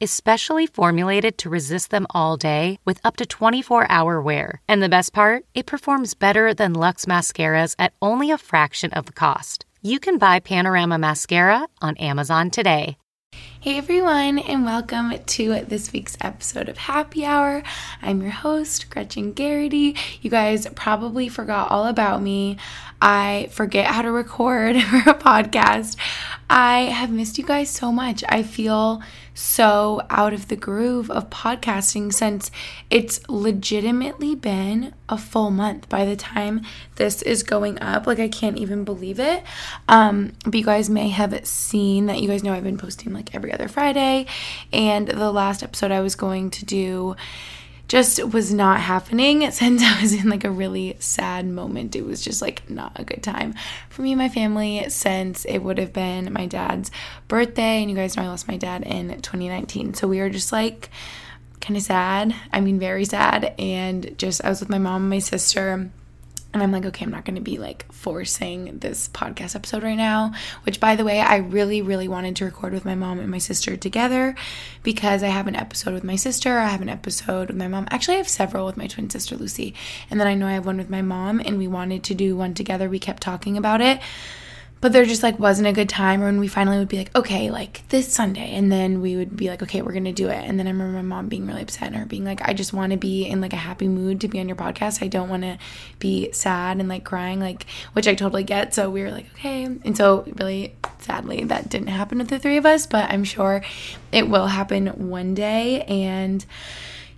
is specially formulated to resist them all day with up to 24 hour wear. And the best part, it performs better than Luxe mascaras at only a fraction of the cost. You can buy Panorama Mascara on Amazon today. Hey everyone, and welcome to this week's episode of Happy Hour. I'm your host, Gretchen Geraghty. You guys probably forgot all about me. I forget how to record for a podcast. I have missed you guys so much. I feel so out of the groove of podcasting since it's legitimately been a full month by the time this is going up. Like, I can't even believe it. Um, but you guys may have seen that you guys know I've been posting like every other Friday, and the last episode I was going to do just was not happening since I was in like a really sad moment. It was just like not a good time for me and my family since it would have been my dad's birthday. And you guys know I lost my dad in 2019. So we were just like kind of sad. I mean, very sad. And just, I was with my mom and my sister and I'm like, okay, I'm not going to be like forcing this podcast episode right now. Which, by the way, I really, really wanted to record with my mom and my sister together because I have an episode with my sister. I have an episode with my mom. Actually, I have several with my twin sister, Lucy. And then I know I have one with my mom, and we wanted to do one together. We kept talking about it but there just like wasn't a good time when we finally would be like okay like this sunday. And then we would be like okay we're gonna do it. And then i remember my mom being really upset and her being like i just want to be in like a happy mood to be on your podcast. I don't want to be sad and like crying like which i totally get. So we were like okay. And so really sadly that didn't happen with the three of us but i'm sure it will happen one day. And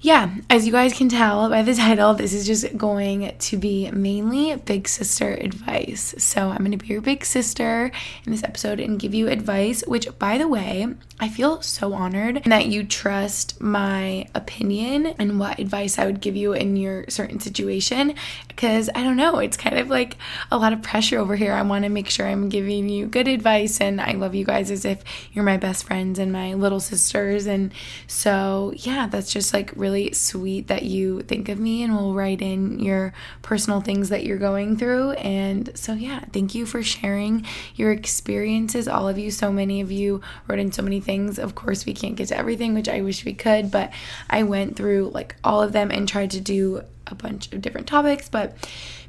yeah, as you guys can tell by the title, this is just going to be mainly big sister advice. So, I'm going to be your big sister in this episode and give you advice, which, by the way, I feel so honored that you trust my opinion and what advice I would give you in your certain situation. Because I don't know, it's kind of like a lot of pressure over here. I want to make sure I'm giving you good advice, and I love you guys as if you're my best friends and my little sisters. And so, yeah, that's just like really really sweet that you think of me and will write in your personal things that you're going through. And so, yeah, thank you for sharing your experiences. All of you, so many of you wrote in so many things. Of course, we can't get to everything, which I wish we could, but I went through like all of them and tried to do a bunch of different topics. But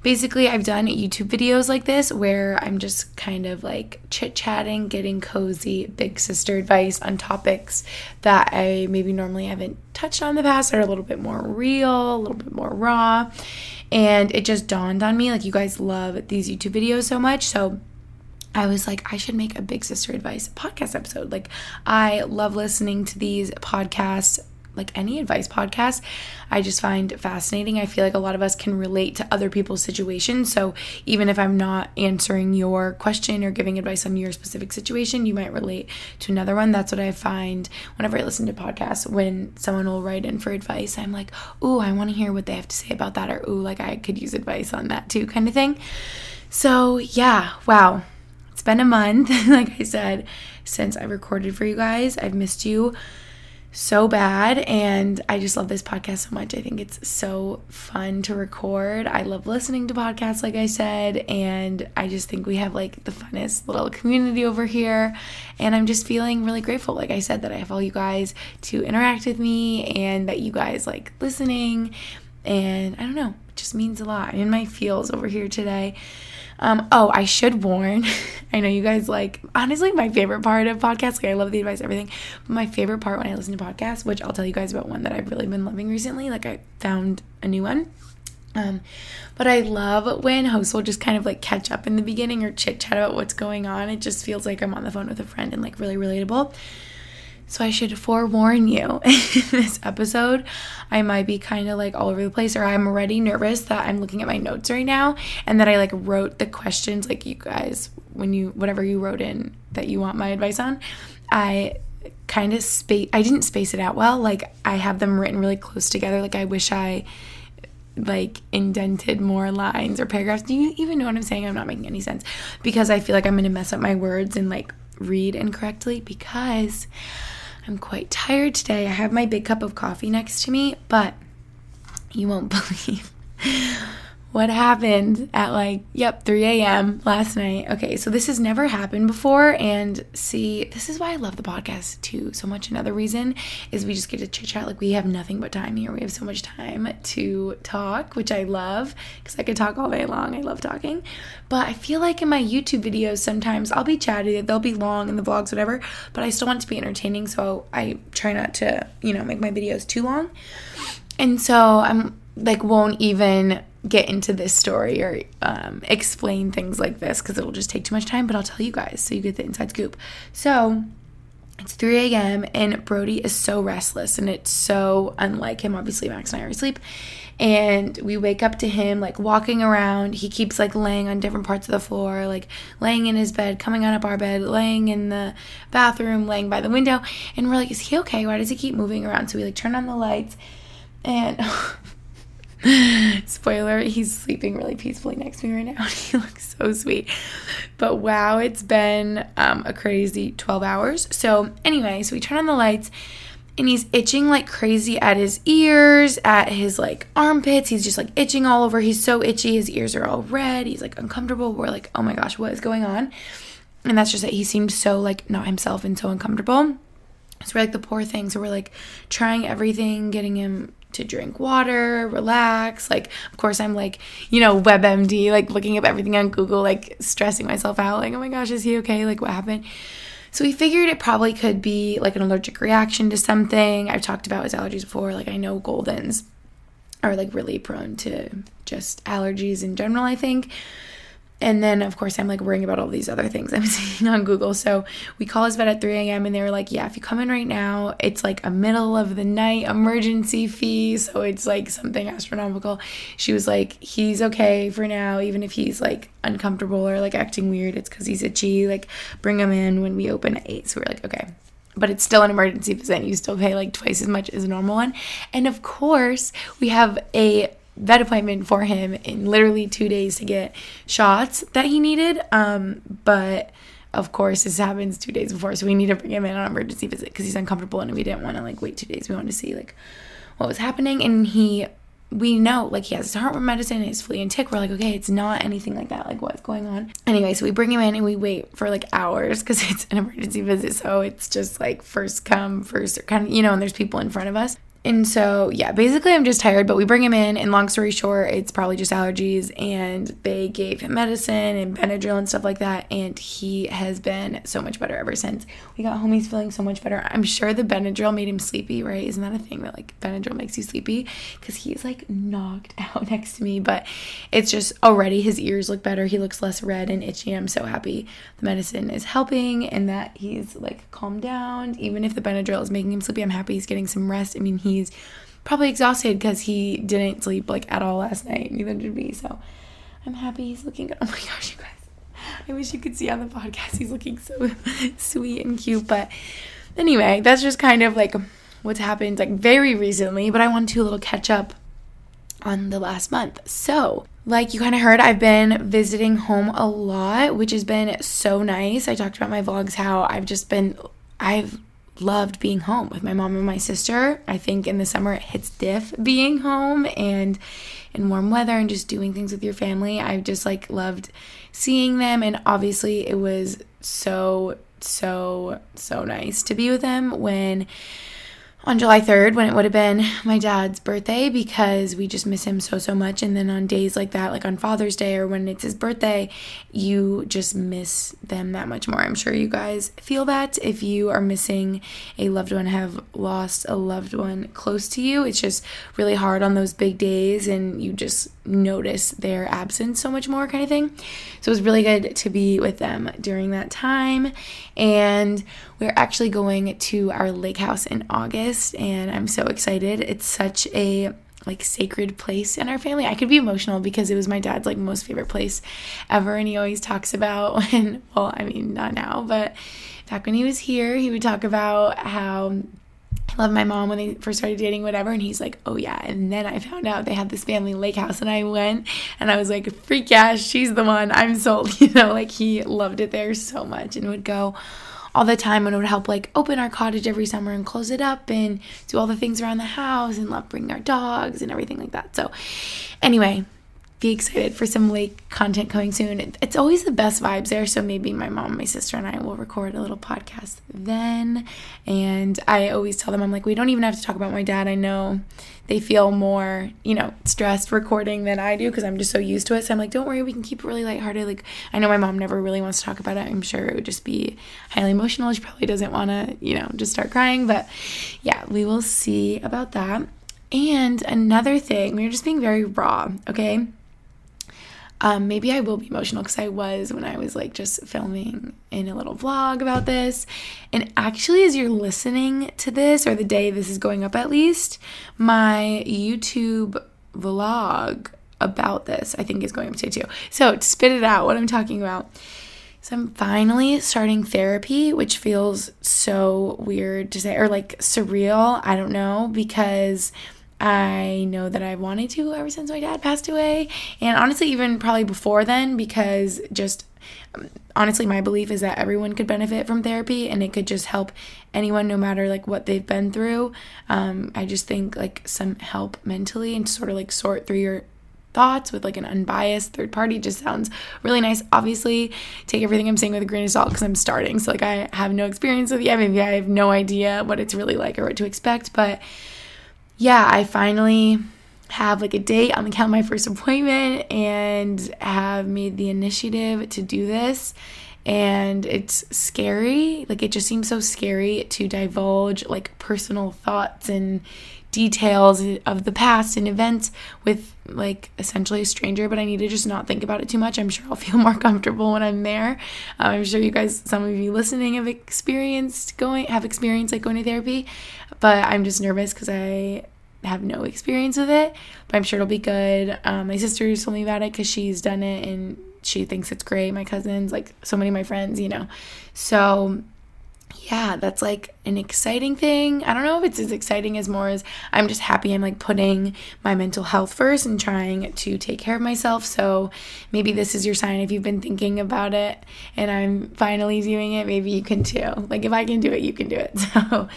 basically, I've done YouTube videos like this where I'm just kind of like chit chatting, getting cozy, big sister advice on topics that I maybe normally haven't touched on in the past that are a little bit more real, a little bit more raw. And it just dawned on me like, you guys love these YouTube videos so much. So, I was like, I should make a Big Sister Advice podcast episode. Like, I love listening to these podcasts like any advice podcast, I just find fascinating. I feel like a lot of us can relate to other people's situations. So even if I'm not answering your question or giving advice on your specific situation, you might relate to another one. That's what I find whenever I listen to podcasts. When someone will write in for advice, I'm like, ooh, I want to hear what they have to say about that, or ooh, like I could use advice on that too, kind of thing. So yeah, wow. It's been a month, like I said, since I recorded for you guys. I've missed you so bad and I just love this podcast so much. I think it's so fun to record. I love listening to podcasts like I said and I just think we have like the funnest little community over here and I'm just feeling really grateful like I said that I have all you guys to interact with me and that you guys like listening and I don't know, it just means a lot. I'm in my feels over here today. Um, oh, I should warn. I know you guys like honestly my favorite part of podcasts. Like I love the advice, everything. But my favorite part when I listen to podcasts, which I'll tell you guys about one that I've really been loving recently. Like I found a new one. Um, but I love when hosts will just kind of like catch up in the beginning or chit chat about what's going on. It just feels like I'm on the phone with a friend and like really relatable. So I should forewarn you in this episode, I might be kind of like all over the place, or I'm already nervous that I'm looking at my notes right now and that I like wrote the questions like you guys, when you, whatever you wrote in that you want my advice on, I kind of space I didn't space it out well. Like I have them written really close together. Like I wish I like indented more lines or paragraphs. Do you even know what I'm saying? I'm not making any sense because I feel like I'm going to mess up my words and like read incorrectly because I'm quite tired today. I have my big cup of coffee next to me, but you won't believe what happened at like, yep, 3 a.m. last night. Okay, so this has never happened before. And see, this is why I love the podcast too so much. Another reason is we just get to chit chat. Like, we have nothing but time here. We have so much time to talk, which I love because I could talk all day long. I love talking. But I feel like in my YouTube videos, sometimes I'll be chatty, they'll be long in the vlogs, whatever, but I still want it to be entertaining. So I try not to, you know, make my videos too long. And so I'm like, won't even get into this story or um, explain things like this because it'll just take too much time, but I'll tell you guys so you get the inside scoop. So it's 3 a.m. and Brody is so restless and it's so unlike him. Obviously, Max and I are asleep. And we wake up to him like walking around. He keeps like laying on different parts of the floor, like laying in his bed, coming out of our bed, laying in the bathroom, laying by the window. And we're like, is he okay? Why does he keep moving around? So we like turn on the lights and Spoiler, he's sleeping really peacefully next to me right now. he looks so sweet. But wow, it's been um, a crazy 12 hours. So, anyway, so we turn on the lights and he's itching like crazy at his ears, at his like armpits. He's just like itching all over. He's so itchy. His ears are all red. He's like uncomfortable. We're like, oh my gosh, what is going on? And that's just that he seemed so like not himself and so uncomfortable. So we're like the poor thing. So we're like trying everything, getting him to drink water, relax. Like, of course, I'm like, you know, WebMD, like looking up everything on Google, like stressing myself out, like, oh my gosh, is he okay? Like, what happened? So we figured it probably could be like an allergic reaction to something. I've talked about his allergies before. Like, I know Goldens are like really prone to just allergies in general, I think. And then, of course, I'm like worrying about all these other things I'm seeing on Google. So we call his vet at 3 a.m. and they were like, Yeah, if you come in right now, it's like a middle of the night emergency fee. So it's like something astronomical. She was like, He's okay for now, even if he's like uncomfortable or like acting weird. It's because he's itchy. Like, bring him in when we open at 8. So we're like, Okay but it's still an emergency visit. You still pay like twice as much as a normal one. And of course, we have a vet appointment for him in literally two days to get shots that he needed. Um, but of course, this happens two days before, so we need to bring him in on emergency visit because he's uncomfortable, and we didn't want to like wait two days. We wanted to see like what was happening, and he. We know, like, he has his heartworm medicine, his flea and tick. We're like, okay, it's not anything like that. Like, what's going on? Anyway, so we bring him in and we wait for like hours because it's an emergency visit. So it's just like first come, first kind of, you know, and there's people in front of us. And so, yeah, basically, I'm just tired, but we bring him in, and long story short, it's probably just allergies. And they gave him medicine and Benadryl and stuff like that. And he has been so much better ever since we got home. He's feeling so much better. I'm sure the Benadryl made him sleepy, right? Isn't that a thing that like Benadryl makes you sleepy? Because he's like knocked out next to me, but it's just already his ears look better. He looks less red and itchy. I'm so happy the medicine is helping and that he's like calmed down. Even if the Benadryl is making him sleepy, I'm happy he's getting some rest. I mean, he he's probably exhausted because he didn't sleep like at all last night. Neither did we. So I'm happy he's looking good. Oh my gosh, you guys. I wish you could see on the podcast. He's looking so sweet and cute. But anyway, that's just kind of like what's happened like very recently. But I want to do a little catch up on the last month. So, like you kind of heard, I've been visiting home a lot, which has been so nice. I talked about my vlogs how I've just been I've loved being home with my mom and my sister. I think in the summer it hits diff being home and in warm weather and just doing things with your family. I just like loved seeing them and obviously it was so so so nice to be with them when on July 3rd when it would have been my dad's birthday because we just miss him so, so much. And then on days like that, like on Father's Day or when it's his birthday, you just miss them that much more. I'm sure you guys feel that if you are missing a loved one, have lost a loved one close to you. It's just really hard on those big days and you just notice their absence so much more, kind of thing. So it was really good to be with them during that time. And we're actually going to our lake house in August, and I'm so excited. It's such a like sacred place in our family. I could be emotional because it was my dad's like most favorite place ever and he always talks about when well, I mean not now, but back when he was here, he would talk about how I love my mom when they first started dating, whatever. And he's like, oh yeah. And then I found out they had this family lake house, and I went and I was like, freak yeah, she's the one. I'm sold. You know, like he loved it there so much and would go all the time and would help like open our cottage every summer and close it up and do all the things around the house and love bring our dogs and everything like that. So anyway, be excited for some lake content coming soon. It's always the best vibes there. So maybe my mom, my sister, and I will record a little podcast then. And I always tell them, I'm like, we don't even have to talk about my dad. I know they feel more, you know, stressed recording than I do because I'm just so used to it. So I'm like, don't worry, we can keep it really lighthearted. Like, I know my mom never really wants to talk about it. I'm sure it would just be highly emotional. She probably doesn't want to, you know, just start crying. But yeah, we will see about that. And another thing, we are just being very raw, okay? Um, maybe I will be emotional because I was when I was like just filming in a little vlog about this. And actually, as you're listening to this, or the day this is going up at least, my YouTube vlog about this I think is going up today too. So, to spit it out, what I'm talking about. So, I'm finally starting therapy, which feels so weird to say, or like surreal. I don't know, because I know that I've wanted to ever since my dad passed away. And honestly, even probably before then, because just um, honestly, my belief is that everyone could benefit from therapy and it could just help anyone no matter like what they've been through. Um, I just think like some help mentally and sort of like sort through your thoughts with like an unbiased third party just sounds really nice. Obviously, take everything I'm saying with a grain of salt because I'm starting. So like I have no experience with it. Yeah, maybe I have no idea what it's really like or what to expect, but yeah, I finally have like a date. On the count of my first appointment and have made the initiative to do this. And it's scary. Like it just seems so scary to divulge like personal thoughts and details of the past and events with like essentially a stranger but i need to just not think about it too much. I'm sure i'll feel more comfortable when i'm there. Um, i'm sure you guys some of you listening have experienced going have experienced like going to therapy but i'm just nervous because i have no experience with it, but I'm sure it'll be good. Um, my sister told me about it because she's done it and she thinks it's great. My cousins, like so many of my friends, you know. So yeah, that's like an exciting thing. I don't know if it's as exciting as more as I'm just happy I'm like putting my mental health first and trying to take care of myself. So maybe this is your sign if you've been thinking about it and I'm finally doing it, maybe you can too. Like if I can do it, you can do it. So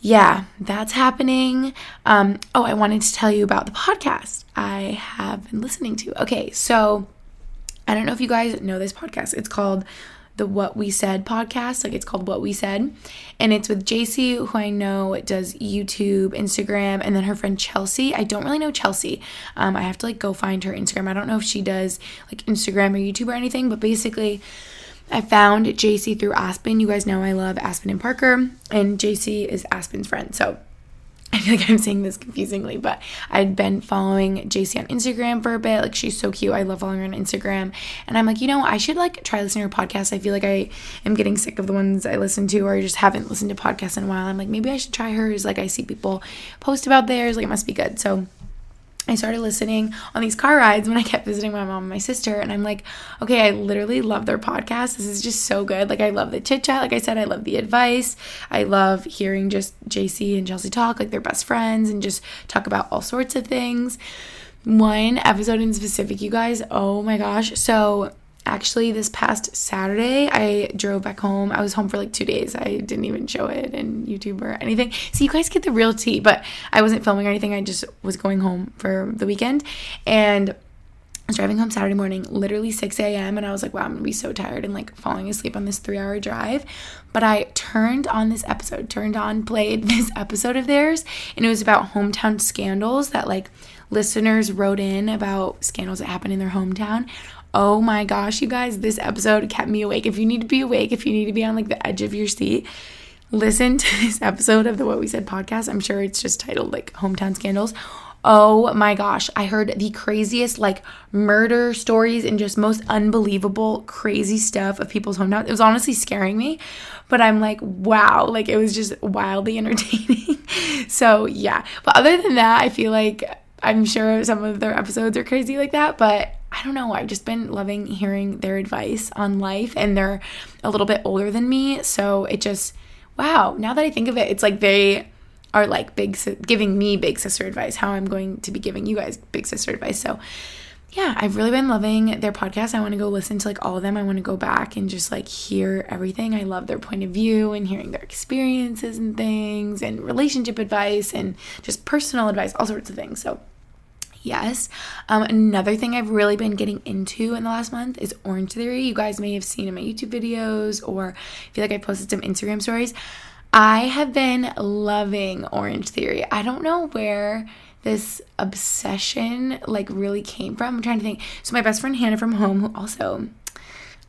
yeah, that's happening. Um, oh, I wanted to tell you about the podcast I have been listening to. Okay, so I don't know if you guys know this podcast. It's called the What We Said podcast. Like it's called What We Said. And it's with JC, who I know does YouTube, Instagram, and then her friend Chelsea. I don't really know Chelsea. Um, I have to like go find her Instagram. I don't know if she does like Instagram or YouTube or anything, but basically, I found JC through Aspen. You guys know I love Aspen and Parker, and JC is Aspen's friend. So I feel like I'm saying this confusingly, but I'd been following JC on Instagram for a bit. Like she's so cute. I love following her on Instagram. And I'm like, you know, I should like try listening to her podcast. I feel like I am getting sick of the ones I listen to or I just haven't listened to podcasts in a while. I'm like, maybe I should try hers. Like I see people post about theirs. Like it must be good. So I started listening on these car rides when I kept visiting my mom and my sister. And I'm like, okay, I literally love their podcast. This is just so good. Like, I love the chit chat. Like I said, I love the advice. I love hearing just JC and Chelsea talk like they're best friends and just talk about all sorts of things. One episode in specific, you guys, oh my gosh. So, actually this past Saturday I drove back home. I was home for like 2 days. I didn't even show it in YouTube or anything. So you guys get the real tea, but I wasn't filming or anything. I just was going home for the weekend and I was driving home Saturday morning, literally 6 a.m. And I was like, wow, I'm gonna be so tired and like falling asleep on this three hour drive. But I turned on this episode, turned on, played this episode of theirs, and it was about hometown scandals that like listeners wrote in about scandals that happened in their hometown. Oh my gosh, you guys, this episode kept me awake. If you need to be awake, if you need to be on like the edge of your seat, listen to this episode of the What We Said podcast. I'm sure it's just titled like Hometown Scandals. Oh my gosh, I heard the craziest like murder stories and just most unbelievable crazy stuff of people's hometowns. It was honestly scaring me, but I'm like, wow, like it was just wildly entertaining. so, yeah. But other than that, I feel like I'm sure some of their episodes are crazy like that, but I don't know, I've just been loving hearing their advice on life and they're a little bit older than me. So it just, wow, now that I think of it, it's like they are like big, giving me big sister advice, how I'm going to be giving you guys big sister advice. So yeah, I've really been loving their podcast. I want to go listen to like all of them. I want to go back and just like hear everything. I love their point of view and hearing their experiences and things and relationship advice and just personal advice, all sorts of things. So Yes. Um, another thing I've really been getting into in the last month is Orange Theory. You guys may have seen in my YouTube videos or I feel like I posted some Instagram stories. I have been loving Orange Theory. I don't know where this obsession like really came from. I'm trying to think. So my best friend Hannah from home, who also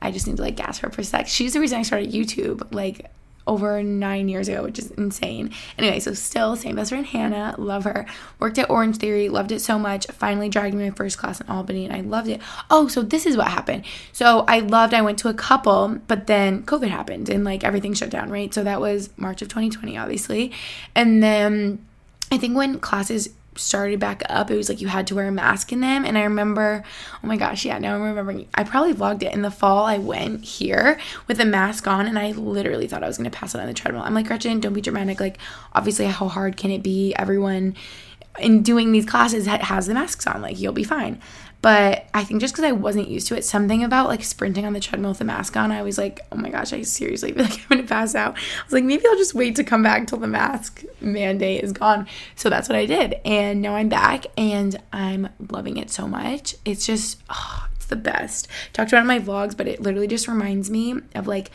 I just need to like gas her for a sec. She's the reason I started YouTube like over nine years ago, which is insane. Anyway, so still same best friend Hannah, love her. Worked at Orange Theory, loved it so much. Finally dragged me my first class in Albany, and I loved it. Oh, so this is what happened. So I loved. I went to a couple, but then COVID happened and like everything shut down, right? So that was March of 2020, obviously, and then I think when classes started back up, it was like you had to wear a mask in them. And I remember, oh my gosh, yeah, now I'm remembering. I probably vlogged it in the fall. I went here with a mask on, and I literally thought I was gonna pass out on the treadmill. I'm like, Gretchen, don't be dramatic. Like, obviously, how hard can it be? Everyone in doing these classes has the masks on. Like, you'll be fine. But I think just because I wasn't used to it, something about like sprinting on the treadmill with a mask on, I was like, oh my gosh, I seriously feel like I'm gonna pass out. I was like, maybe I'll just wait to come back till the mask mandate is gone. So that's what I did. And now I'm back and I'm loving it so much. It's just, oh, it's the best. talked about in my vlogs, but it literally just reminds me of like,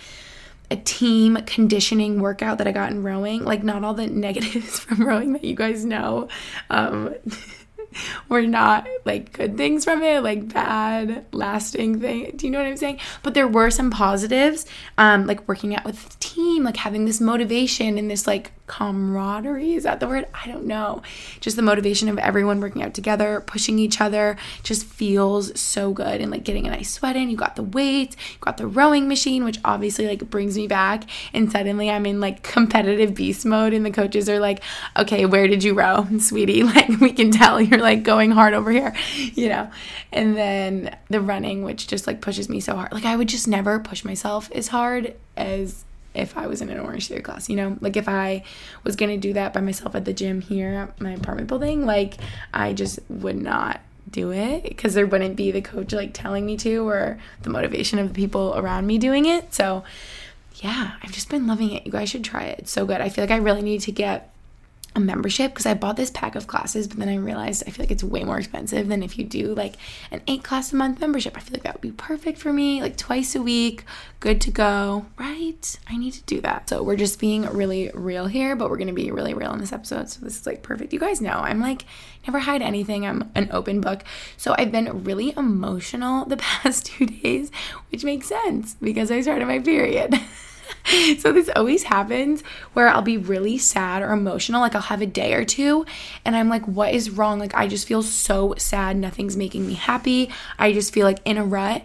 a team conditioning workout that I got in rowing. Like, not all the negatives from rowing that you guys know. Um, were not like good things from it, like bad lasting thing. Do you know what I'm saying? But there were some positives, um, like working out with the team, like having this motivation and this like camaraderie. Is that the word? I don't know. Just the motivation of everyone working out together, pushing each other, just feels so good. And like getting a nice sweat in. You got the weights, you got the rowing machine, which obviously like brings me back. And suddenly I'm in like competitive beast mode, and the coaches are like, "Okay, where did you row, sweetie? Like we can tell you're like going hard over here, you know." And then the running, which just like pushes me so hard. Like I would just never push myself as hard as if I was in an Orange Theory class, you know? Like if I was to do that by myself at the gym here at my apartment building, like I just would not do it because there wouldn't be the coach like telling me to or the motivation of the people around me doing it. So, yeah, I've just been loving it. You guys should try it. It's so good. I feel like I really need to get a membership because I bought this pack of classes, but then I realized I feel like it's way more expensive than if you do like an eight class a month membership. I feel like that would be perfect for me, like twice a week, good to go, right? I need to do that. So we're just being really real here, but we're gonna be really real in this episode. So this is like perfect. You guys know I'm like never hide anything, I'm an open book. So I've been really emotional the past two days, which makes sense because I started my period. so this always happens where I'll be really sad or emotional. Like I'll have a day or two and I'm like, what is wrong? Like I just feel so sad. Nothing's making me happy. I just feel like in a rut.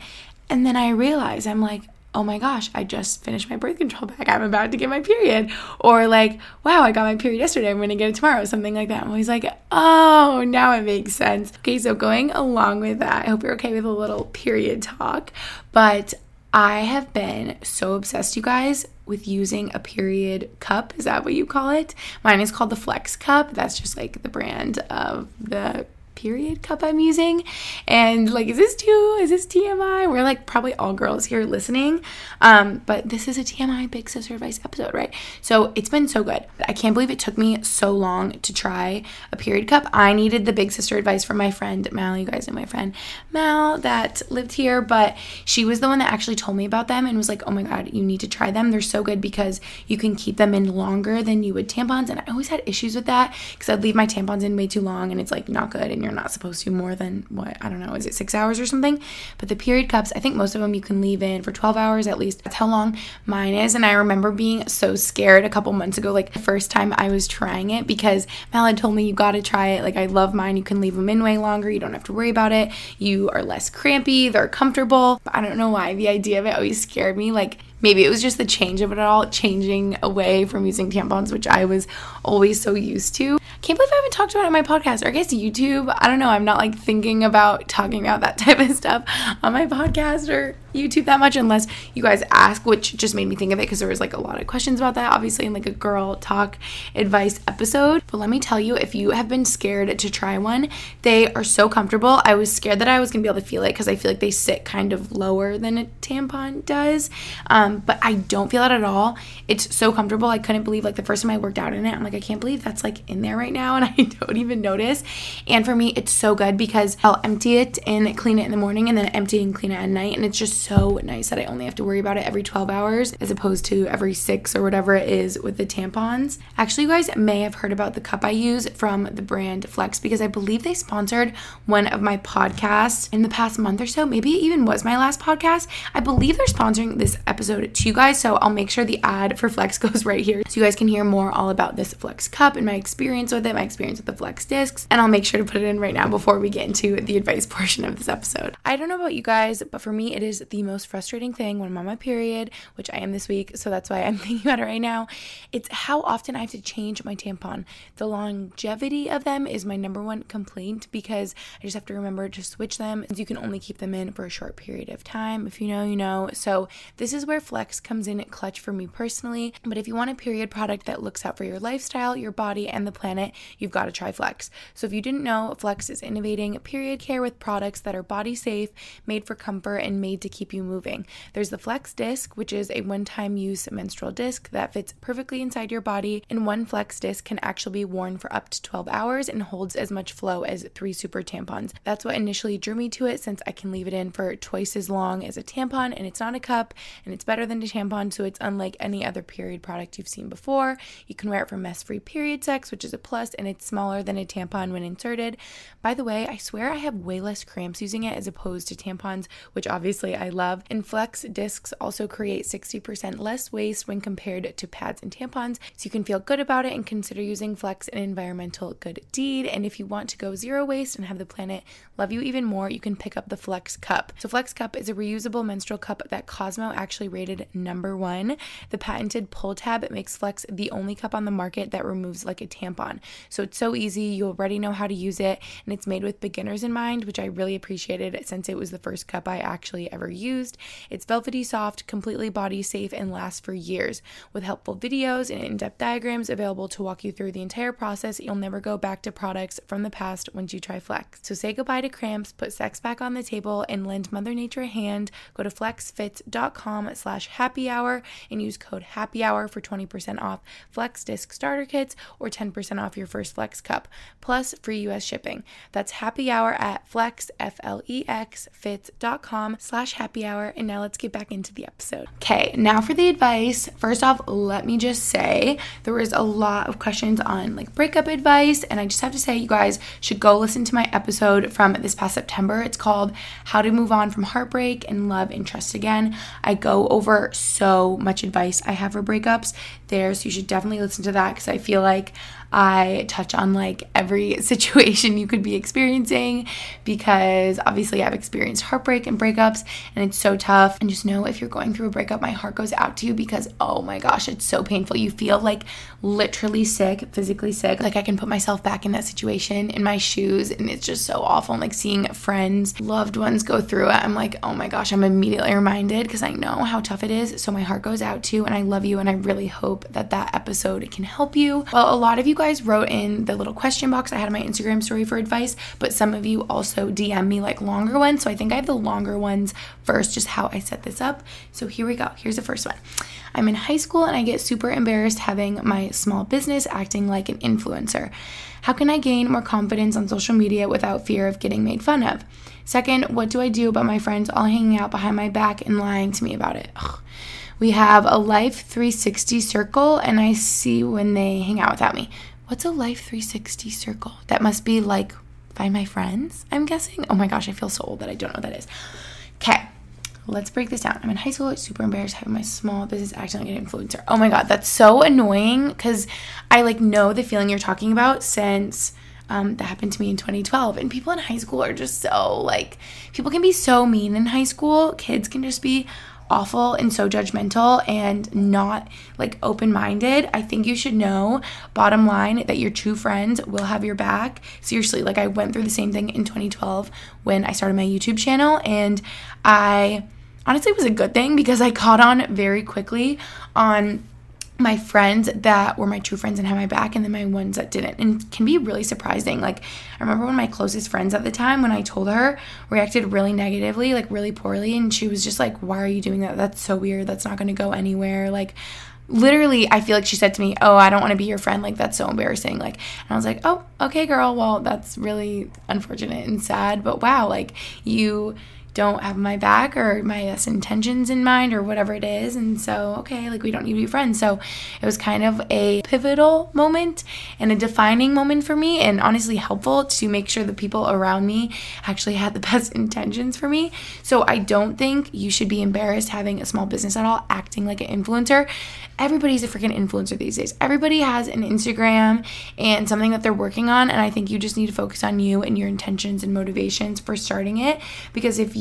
And then I realize I'm like, oh my gosh, I just finished my birth control pack. I'm about to get my period. Or like, wow, I got my period yesterday. I'm going to get it tomorrow. Something like that. I'm always like, oh, now it makes sense. Okay, so going along with that, I hope you're okay with a little period talk. But I have been so obsessed, you guys, with using a period cup. Is that what you call it? Mine is called the Flex Cup. That's just like the brand of the period cup I'm using. And like, is this too? Is this TMI? We're like probably all girls here listening. Um, but this is a TMI Big Sister Advice episode, right? So it's been so good. I can't believe it took me so long to try a period cup. I needed the Big Sister advice from my friend Mal. You guys know my friend Mal that lived here, but she was the one that actually told me about them and was like, oh my God, you need to try them. They're so good because you can keep them in longer than you would tampons. And I always had issues with that because I'd leave my tampons in way too long and it's like not good and you're you're not supposed to more than what I don't know, is it six hours or something? But the period cups, I think most of them you can leave in for 12 hours at least. That's how long mine is. And I remember being so scared a couple months ago, like the first time I was trying it, because Mal told me you gotta try it. Like I love mine. You can leave them in way longer. You don't have to worry about it. You are less crampy. They're comfortable. But I don't know why the idea of it always scared me. Like maybe it was just the change of it all, changing away from using tampons, which I was always so used to. Can't believe I haven't talked about it on my podcast or I guess YouTube. I don't know. I'm not like thinking about talking about that type of stuff on my podcast or YouTube that much unless you guys ask, which just made me think of it because there was like a lot of questions about that, obviously, in like a girl talk advice episode. But let me tell you, if you have been scared to try one, they are so comfortable. I was scared that I was gonna be able to feel it because I feel like they sit kind of lower than a tampon does. Um, but I don't feel it at all. It's so comfortable. I couldn't believe like the first time I worked out in it, I'm like, I can't believe that's like in there right now and I don't even notice. And for me, it's so good because I'll empty it and clean it in the morning and then empty and clean it at night. And it's just so nice that I only have to worry about it every 12 hours as opposed to every six or whatever it is with the tampons. Actually, you guys may have heard about the cup I use from the brand Flex because I believe they sponsored one of my podcasts in the past month or so. Maybe it even was my last podcast. I believe they're sponsoring this episode to you guys. So I'll make sure the ad for Flex goes right here so you guys can hear more all about this Flex cup and my experience with it, my experience with the Flex discs. And I'll make sure to put it in right now before we get into the advice portion of this episode. I don't know about you guys, but for me, it is the most frustrating thing when I'm on my period, which I am this week. So that's why I'm thinking about it right now. It's how often I have to change my tampon. The longevity of them is my number one complaint because I just have to remember to switch them. You can only keep them in for a short period of time. If you know, you know. So this is where Flex comes in clutch for me personally. But if you want a period product that looks out for your lifestyle, your body, and the planet, you've got to try Flex. So if you didn't know, Flex is innovating period care with products that are body safe, made for comfort, and made to keep you moving. There's the Flex Disc, which is a one time use menstrual disc that fits perfectly inside your body, and one Flex Disc can actually be worn for up to 12 hours and holds as much flow as three super tampons. That's what initially drew me to it since I can leave it in for twice as long as a tampon, and it's not a cup, and it's better than a tampon, so it's unlike any other period product you've seen before. You can wear it for mess free period sex, which is a plus, and it's smaller than a tampon when inserted. By the way, I swear I have way less cramps using it as opposed to tampons, which obviously I love. And Flex discs also create 60% less waste when compared to pads and tampons, so you can feel good about it and consider using Flex an environmental good deed. And if you want to go zero waste and have the planet love you even more, you can pick up the Flex Cup. So, Flex Cup is a reusable menstrual cup that Cosmo actually rated number one. The patented pull tab makes Flex the only cup on the market that removes like a tampon. So, it's so easy. You already know how to use it, and it's made with beginners in mind, which I really appreciated since it was the first cup I actually ever used. It's velvety soft, completely body safe, and lasts for years. With helpful videos and in depth diagrams available to walk you through the entire process, you'll never go back to products from the past once you try Flex. So say goodbye to cramps, put sex back on the table, and lend Mother Nature a hand. Go to flexfits.com slash happy hour and use code happy hour for 20% off Flex Disc Starter Kits or 10% off your first Flex Cup, plus free US shipping. That's happy hour at flex, F-L-E-X, fit.com slash happy hour. And now let's get back into the episode. Okay, now for the advice. First off, let me just say there was a lot of questions on like breakup advice, and I just have to say you guys should go listen to my episode from this past September. It's called How to Move On from Heartbreak and Love and Trust Again. I go over so much advice I have for breakups there, so you should definitely listen to that because I feel like I touch on like every situation you could be experiencing because obviously I've experienced heartbreak and breakups and it's so tough. And just know if you're going through a breakup, my heart goes out to you because oh my gosh, it's so painful. You feel like literally sick, physically sick. Like I can put myself back in that situation in my shoes and it's just so awful. Like seeing friends, loved ones go through it, I'm like, oh my gosh, I'm immediately reminded because I know how tough it is. So my heart goes out to you and I love you and I really hope that that episode can help you. Well, a lot of you guys wrote in the little question box I had on my Instagram story for advice, but some of you also DM me like longer ones. So I think I have the longer ones first, just how I set this up. So here we go. Here's the first one. I'm in high school and I get super embarrassed having my small business acting like an influencer. How can I gain more confidence on social media without fear of getting made fun of? Second, what do I do about my friends all hanging out behind my back and lying to me about it? Ugh. We have a Life 360 circle, and I see when they hang out without me. What's a Life 360 circle? That must be like find my friends, I'm guessing. Oh my gosh, I feel so old that I don't know what that is. Okay, let's break this down. I'm in high school, super embarrassed having my small business acting like an influencer. Oh my god, that's so annoying because I like know the feeling you're talking about since um, that happened to me in 2012. And people in high school are just so like, people can be so mean in high school. Kids can just be awful and so judgmental and not like open minded, I think you should know, bottom line, that your true friends will have your back. Seriously, like I went through the same thing in 2012 when I started my YouTube channel, and I honestly was a good thing because I caught on very quickly on my friends that were my true friends and had my back and then my ones that didn't. And can be really surprising. Like i remember one of my closest friends at the time when i told her reacted really negatively like really poorly and she was just like why are you doing that? That's so weird. That's not going to go anywhere. Like literally i feel like she said to me oh i don't want to be your friend. Like that's so embarrassing. Like and i was like oh okay girl. Well that's really unfortunate and sad but wow like you don't have my back or my best intentions in mind or whatever it is. And so, okay, like we don't need to be friends. So it was kind of a pivotal moment and a defining moment for me, and honestly helpful to make sure the people around me actually had the best intentions for me. So I don't think you should be embarrassed having a small business at all, acting like an influencer. Everybody's a freaking influencer these days. Everybody has an Instagram and something that they're working on. And I think you just need to focus on you and your intentions and motivations for starting it. Because if you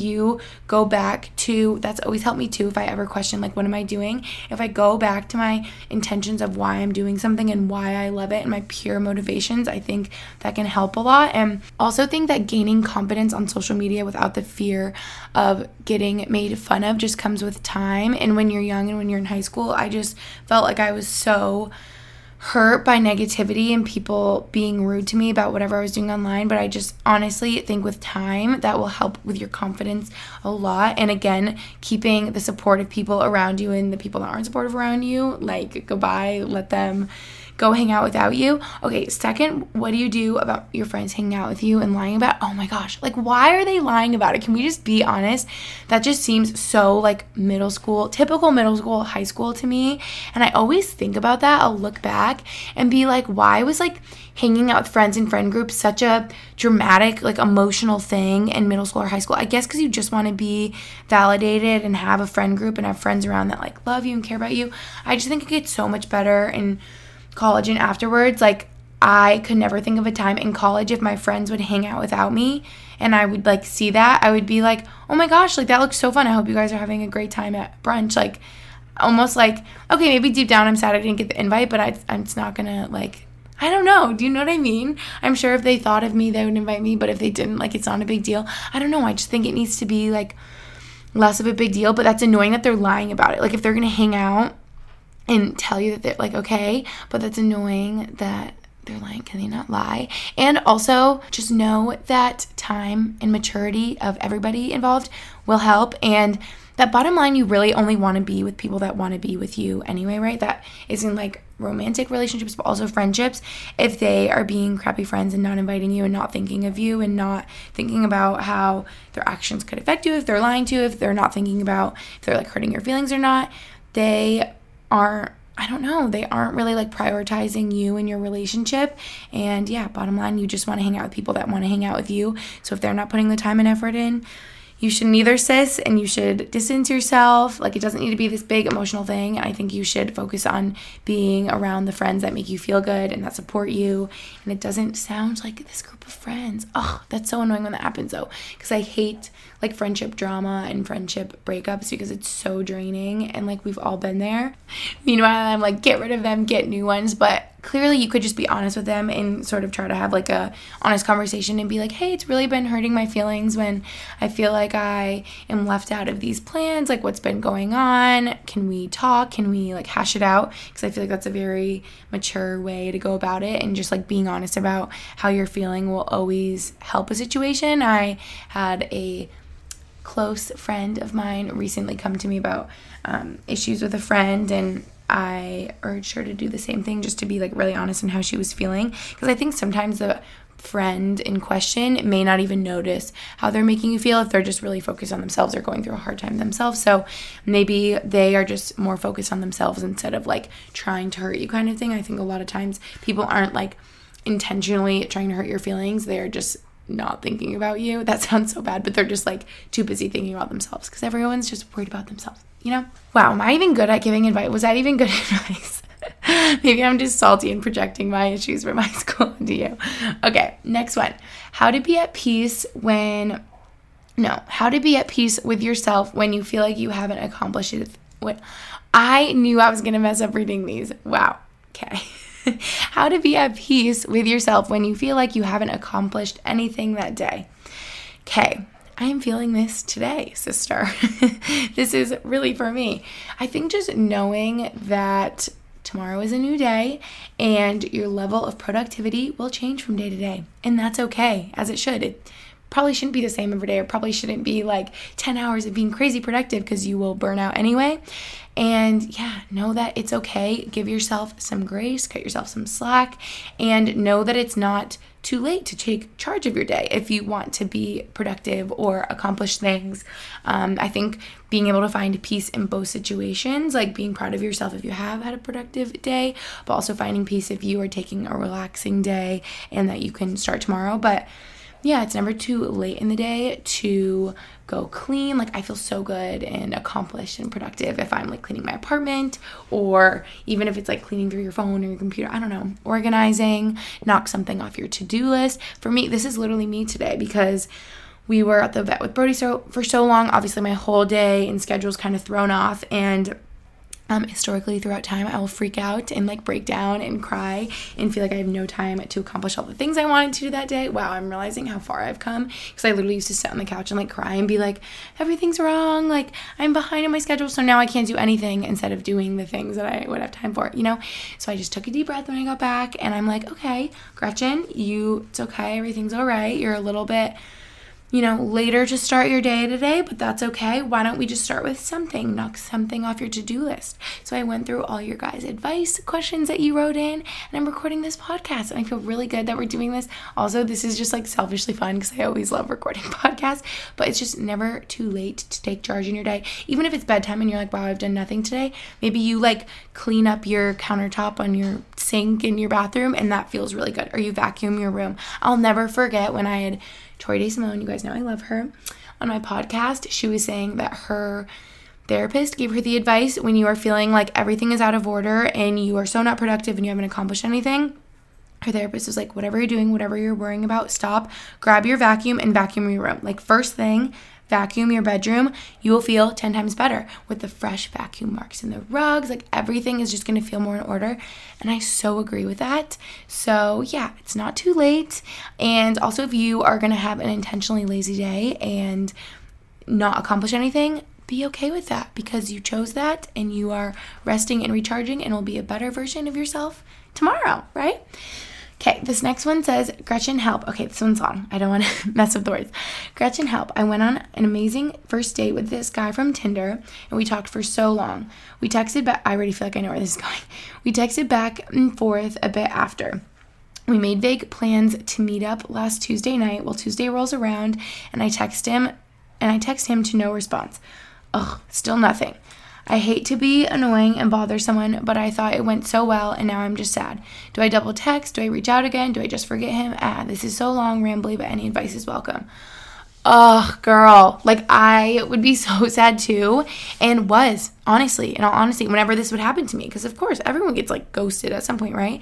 go back to that's always helped me too if I ever question like what am I doing? If I go back to my intentions of why I'm doing something and why I love it and my pure motivations I think that can help a lot. And also think that gaining confidence on social media without the fear of getting made fun of just comes with time. And when you're young and when you're in high school I just felt like I was so hurt by negativity and people being rude to me about whatever I was doing online, but I just honestly think with time that will help with your confidence a lot. And again, keeping the supportive people around you and the people that aren't supportive around you, like goodbye, let them go hang out without you. Okay, second, what do you do about your friends hanging out with you and lying about? Oh my gosh, like why are they lying about it? Can we just be honest? That just seems so like middle school, typical middle school, high school to me. And I always think about that. I'll look back and be like, why was like hanging out with friends and friend groups such a dramatic, like emotional thing in middle school or high school? I guess because you just want to be validated and have a friend group and have friends around that like love you and care about you. I just think it gets so much better and college and afterwards, like I could never think of a time in college if my friends would hang out without me and I would like see that, I would be like, "Oh my gosh, like that looks so fun. I hope you guys are having a great time at brunch." Like almost like, okay, maybe deep down I'm sad I didn't get the invite, but I I'm just not going to like I don't know. Do you know what I mean? I'm sure if they thought of me, they would invite me, but if they didn't, like it's not a big deal. I don't know. I just think it needs to be like less of a big deal, but that's annoying that they're lying about it. Like if they're going to hang out and tell you that they're like okay, but that's annoying that they're lying. Can they not lie? And also, just know that time and maturity of everybody involved will help. And that bottom line, you really only want to be with people that want to be with you anyway, right? That isn't like romantic relationships, but also friendships. If they are being crappy friends and not inviting you and not thinking of you and not thinking about how their actions could affect you, if they're lying to you, if they're not thinking about if they're like hurting your feelings or not, they aren't I don't know, they aren't really like prioritizing you and your relationship. And yeah, bottom line, you just want to hang out with people that want to hang out with you. So if they're not putting the time and effort in, you should neither sis and you should distance yourself. Like it doesn't need to be this big emotional thing. I think you should focus on being around the friends that make you feel good and that support you. And it doesn't sound like this group of friends. Oh, that's so annoying when that happens though. Because I hate like friendship drama and friendship breakups because it's so draining and like we've all been there. Meanwhile, I'm like, get rid of them, get new ones. But clearly you could just be honest with them and sort of try to have like a honest conversation and be like hey it's really been hurting my feelings when i feel like i am left out of these plans. Like what's been going on? Can we talk? Can we like hash it out? Because i feel like that's a very mature way to go about it and just like being honest about how you're feeling will always help a situation. I had a close friend of mine recently come to me about um, issues with a friend and I urged her to do the same thing just to be like really honest in how she was feeling. Because I think sometimes the friend in question may not even notice how they're making you feel if they're just really focused on themselves or going through a hard time themselves. So maybe they are just more focused on themselves instead of like trying to hurt you, kind of thing. I think a lot of times people aren't like intentionally trying to hurt your feelings, they're just not thinking about you. That sounds so bad, but they're just like too busy thinking about themselves because everyone's just worried about themselves you know? Wow, am I even good at giving advice? Was that even good advice? Maybe I'm just salty and projecting my issues from my school onto you. Okay, next one. How to be at peace when No, how to be at peace with yourself when you feel like you haven't accomplished it. I knew I was going to mess up reading these. Wow. Okay. how to be at peace with yourself when you feel like you haven't accomplished anything that day. Okay. I am feeling this today, sister. this is really for me. I think just knowing that tomorrow is a new day and your level of productivity will change from day to day. And that's okay, as it should. It probably shouldn't be the same every day, or probably shouldn't be like 10 hours of being crazy productive because you will burn out anyway. And yeah, know that it's okay. Give yourself some grace, cut yourself some slack, and know that it's not too late to take charge of your day if you want to be productive or accomplish things. Um, I think being able to find peace in both situations, like being proud of yourself if you have had a productive day, but also finding peace if you are taking a relaxing day and that you can start tomorrow. But yeah, it's never too late in the day to go clean. Like I feel so good and accomplished and productive if I'm like cleaning my apartment or even if it's like cleaning through your phone or your computer, I don't know, organizing, knock something off your to-do list. For me, this is literally me today because we were at the vet with Brody so for so long. Obviously, my whole day and schedule is kind of thrown off and um, historically throughout time i will freak out and like break down and cry and feel like i have no time to accomplish all the things i wanted to do that day. Wow i'm realizing how far i've come. Because i literally used to sit on the couch and like cry and be like everything's wrong. Like i'm behind in my schedule so now i can't do anything instead of doing the things that i would have time for you know? So i just took a deep breath when i got back and i'm like okay gretchen you it's okay. Everything's all right. You're a little bit you know, later to start your day today, but that's okay. Why don't we just start with something? Knock something off your to do list. So I went through all your guys' advice questions that you wrote in, and I'm recording this podcast. And I feel really good that we're doing this. Also, this is just like selfishly fun because I always love recording podcasts, but it's just never too late to take charge in your day. Even if it's bedtime and you're like, wow, I've done nothing today, maybe you like clean up your countertop on your sink in your bathroom, and that feels really good. Or you vacuum your room. I'll never forget when I had Tori Day Simone, you guys know I love her, on my podcast, she was saying that her therapist gave her the advice when you are feeling like everything is out of order and you are so not productive and you haven't accomplished anything. Her therapist was like, whatever you're doing, whatever you're worrying about, stop, grab your vacuum and vacuum your room. Like, first thing, vacuum your bedroom, you will feel 10 times better with the fresh vacuum marks in the rugs. Like everything is just going to feel more in order. And I so agree with that. So, yeah, it's not too late. And also, if you are going to have an intentionally lazy day and not accomplish anything, be okay with that because you chose that and you are resting and recharging and will be a better version of yourself tomorrow, right? Okay, this next one says, Gretchen, help. Okay, this one's long. I don't want to mess up the words. Gretchen, help. I went on an amazing first date with this guy from Tinder, and we talked for so long. We texted back. I already feel like I know where this is going. We texted back and forth a bit after. We made vague plans to meet up last Tuesday night. Well, Tuesday rolls around, and I text him, and I text him to no response. Ugh, still nothing. I hate to be annoying and bother someone, but I thought it went so well and now I'm just sad. Do I double text? Do I reach out again? Do I just forget him? Ah, this is so long, rambly, but any advice is welcome. Ugh, girl. Like, I would be so sad too, and was, honestly, in all honesty, whenever this would happen to me. Because, of course, everyone gets like ghosted at some point, right?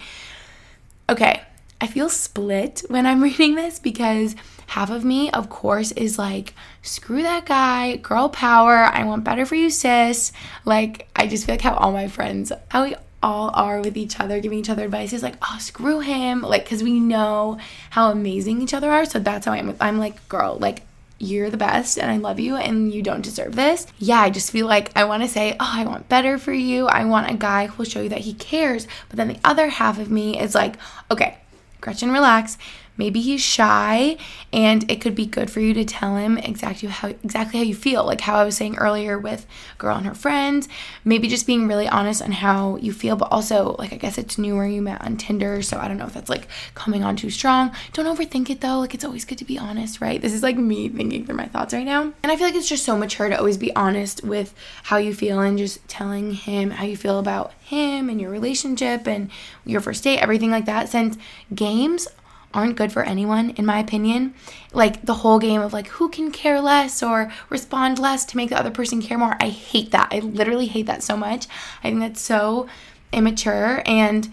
Okay, I feel split when I'm reading this because half of me, of course, is like, screw that guy, girl power, I want better for you, sis. Like, I just feel like how all my friends, how we all are with each other, giving each other advice is like, oh, screw him. Like, because we know how amazing each other are. So that's how I'm. I'm like, girl, like, you're the best and I love you and you don't deserve this. Yeah, I just feel like I want to say, oh, I want better for you. I want a guy who will show you that he cares. But then the other half of me is like, okay, Gretchen, relax. Maybe he's shy and it could be good for you to tell him exactly how exactly how you feel. Like how I was saying earlier with girl and her friends, maybe just being really honest on how you feel, but also like I guess it's new where you met on Tinder, so I don't know if that's like coming on too strong. Don't overthink it though. Like it's always good to be honest, right? This is like me thinking through my thoughts right now. And I feel like it's just so mature to always be honest with how you feel and just telling him how you feel about him and your relationship and your first date, everything like that. Since games aren't good for anyone, in my opinion. Like the whole game of like who can care less or respond less to make the other person care more. I hate that. I literally hate that so much. I think that's so immature and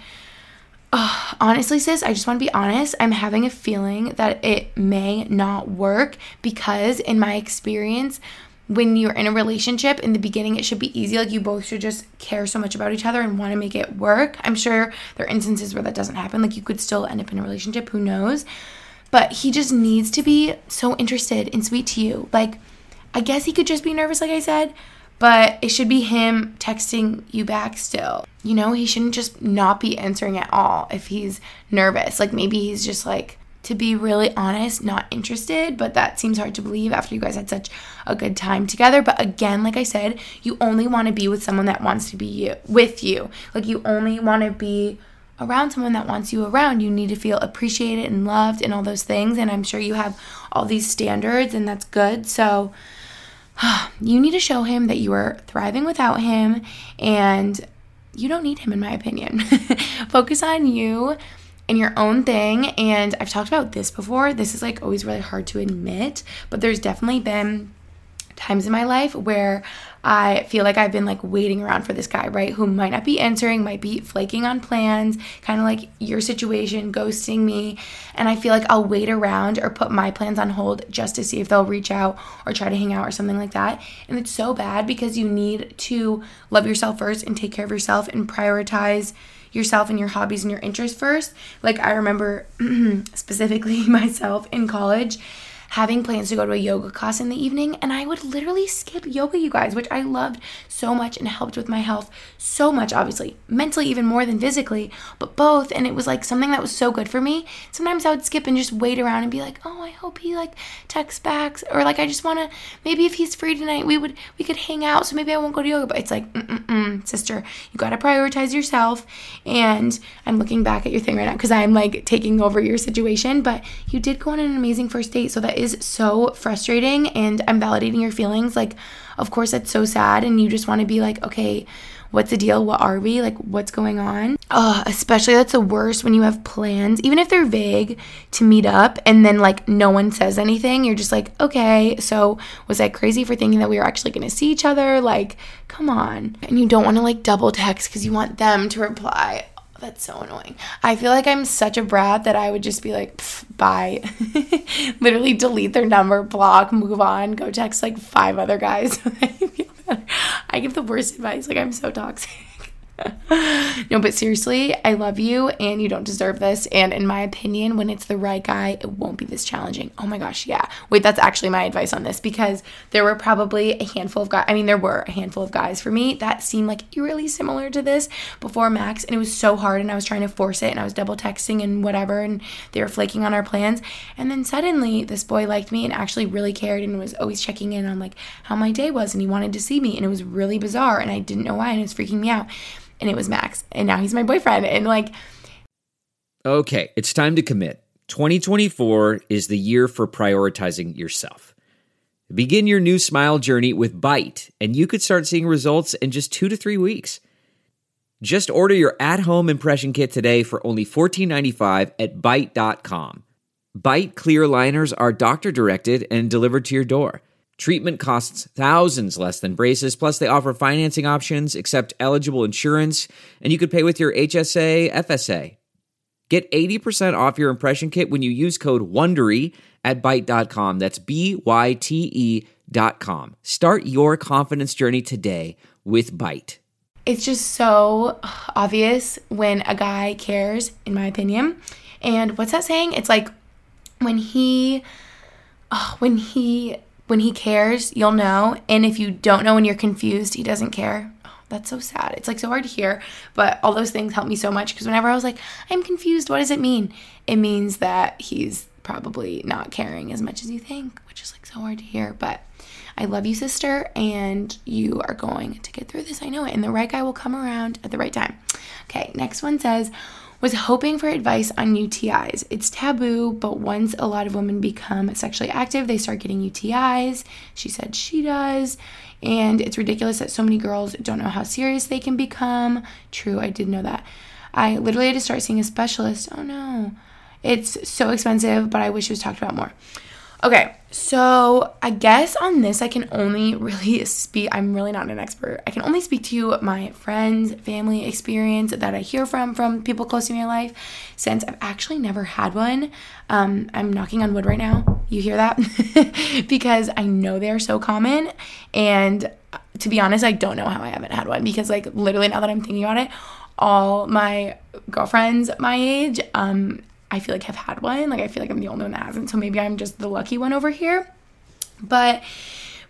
uh, honestly, sis, I just want to be honest. I'm having a feeling that it may not work because, in my experience, when you're in a relationship in the beginning it should be easy. Like you both should just care so much about each other and want to make it work. I'm sure there are instances where that doesn't happen. Like you could still end up in a relationship who knows? But he just needs to be so interested and sweet to you. Like i guess he could just be nervous like i said but it should be him texting you back still. You know, he shouldn't just not be answering at all if he's nervous. Like maybe he's just like, to be really honest, not interested, but that seems hard to believe after you guys had such a good time together. But again, like I said, you only want to be with someone that wants to be you with you. Like you only want to be around someone that wants you around. You need to feel appreciated and loved and all those things. And I'm sure you have all these standards, and that's good. So, you need to show him that you are thriving without him and you don't need him, in my opinion. Focus on you and your own thing. And I've talked about this before. This is like always really hard to admit, but there's definitely been times in my life where I feel like I've been like waiting around for this guy, right? Who might not be answering, might be flaking on plans, kind of like your situation, ghosting me. And I feel like I'll wait around or put my plans on hold just to see if they'll reach out or try to hang out or something like that. And it's so bad because you need to love yourself first and take care of yourself and prioritize yourself and your hobbies and your interests first. Like I remember specifically myself in college having plans to go to a yoga class in the evening, and I would literally skip yoga, you guys, which I loved so much and helped with my health so much, obviously, mentally even more than physically, but both. And it was like something that was so good for me. Sometimes I would skip and just wait around and be like, oh, I hope he like texts back, or like I just want to maybe if he's free tonight, we would we could hang out. So maybe I won't go to yoga. But it's like, mm sister, you got to prioritize yourself. And I'm looking back at your thing right now because I'm like taking over your situation, but you did go on an amazing first date, so that is so frustrating and I'm validating your feelings. Like, of course, that's so sad, and you just want to be like, okay, what's the deal? What are we? Like, what's going on? Especially that's the worst when you have plans, even if they're vague, to meet up and then like no one says anything. You're just like, okay, so was I crazy for thinking that we were actually gonna see each other? Like, come on. And you don't want to like double text because you want them to reply that's so annoying. I feel like I'm such a brat that I would just be like, bye. Literally delete their number, block, move on, go text like five other guys. I give the worst advice. Like, I'm so toxic. no, but seriously, I love you and you don't deserve this. And in my opinion, when it's the right guy, it won't be this challenging. Oh my gosh, yeah. Wait, that's actually my advice on this because there were probably a handful of guys. I mean, there were a handful of guys for me that seemed like eerily similar to this before Max. And it was so hard and I was trying to force it and I was double texting and whatever. And they were flaking on our plans. And then suddenly this boy liked me and actually really cared and was always checking in on like how my day was and he wanted to see me. And it was really bizarre and I didn't know why and it was freaking me out and it was Max. And now he's my boyfriend. And like, okay, it's time to commit. 2024 is the year for prioritizing yourself. Begin your new smile journey with Byte, and you could start seeing results in just two to three weeks. Just order your at home impression kit today for only $14.95 at Byte.com. Byte clear liners are doctor directed and delivered to your door. Treatment costs thousands less than braces, plus they offer financing options, accept eligible insurance, and you could pay with your HSA, FSA. Get 80% off your impression kit when you use code WONDERY at Byte.com. That's B-Y-T-E dot com. Start your confidence journey today with Byte. It's just so obvious when a guy cares, in my opinion. And what's that saying? It's like when he... Oh, when he when he cares, you'll know. And if you don't know and you're confused, he doesn't care. Oh, that's so sad. It's like so hard to hear, but all those things help me so much because whenever I was like, I'm confused, what does it mean? It means that he's probably not caring as much as you think, which is like so hard to hear. But I love you, sister, and you are going to get through this. I know it. And the right guy will come around at the right time. Okay, next one says, was hoping for advice on UTIs. It's taboo, but once a lot of women become sexually active, they start getting UTIs. She said she does. And it's ridiculous that so many girls don't know how serious they can become. True, I did know that. I literally had to start seeing a specialist. Oh no. It's so expensive, but I wish it was talked about more. Okay, so I guess on this I can only really speak. I'm really not an expert. I can only speak to my friends, family experience that I hear from from people close to me in life. Since I've actually never had one, um, I'm knocking on wood right now. You hear that? because I know they are so common, and to be honest, I don't know how I haven't had one because like literally now that I'm thinking about it, all my girlfriends my age um I feel like have had one. Like I feel like I'm the only one that hasn't. So maybe I'm just the lucky one over here. But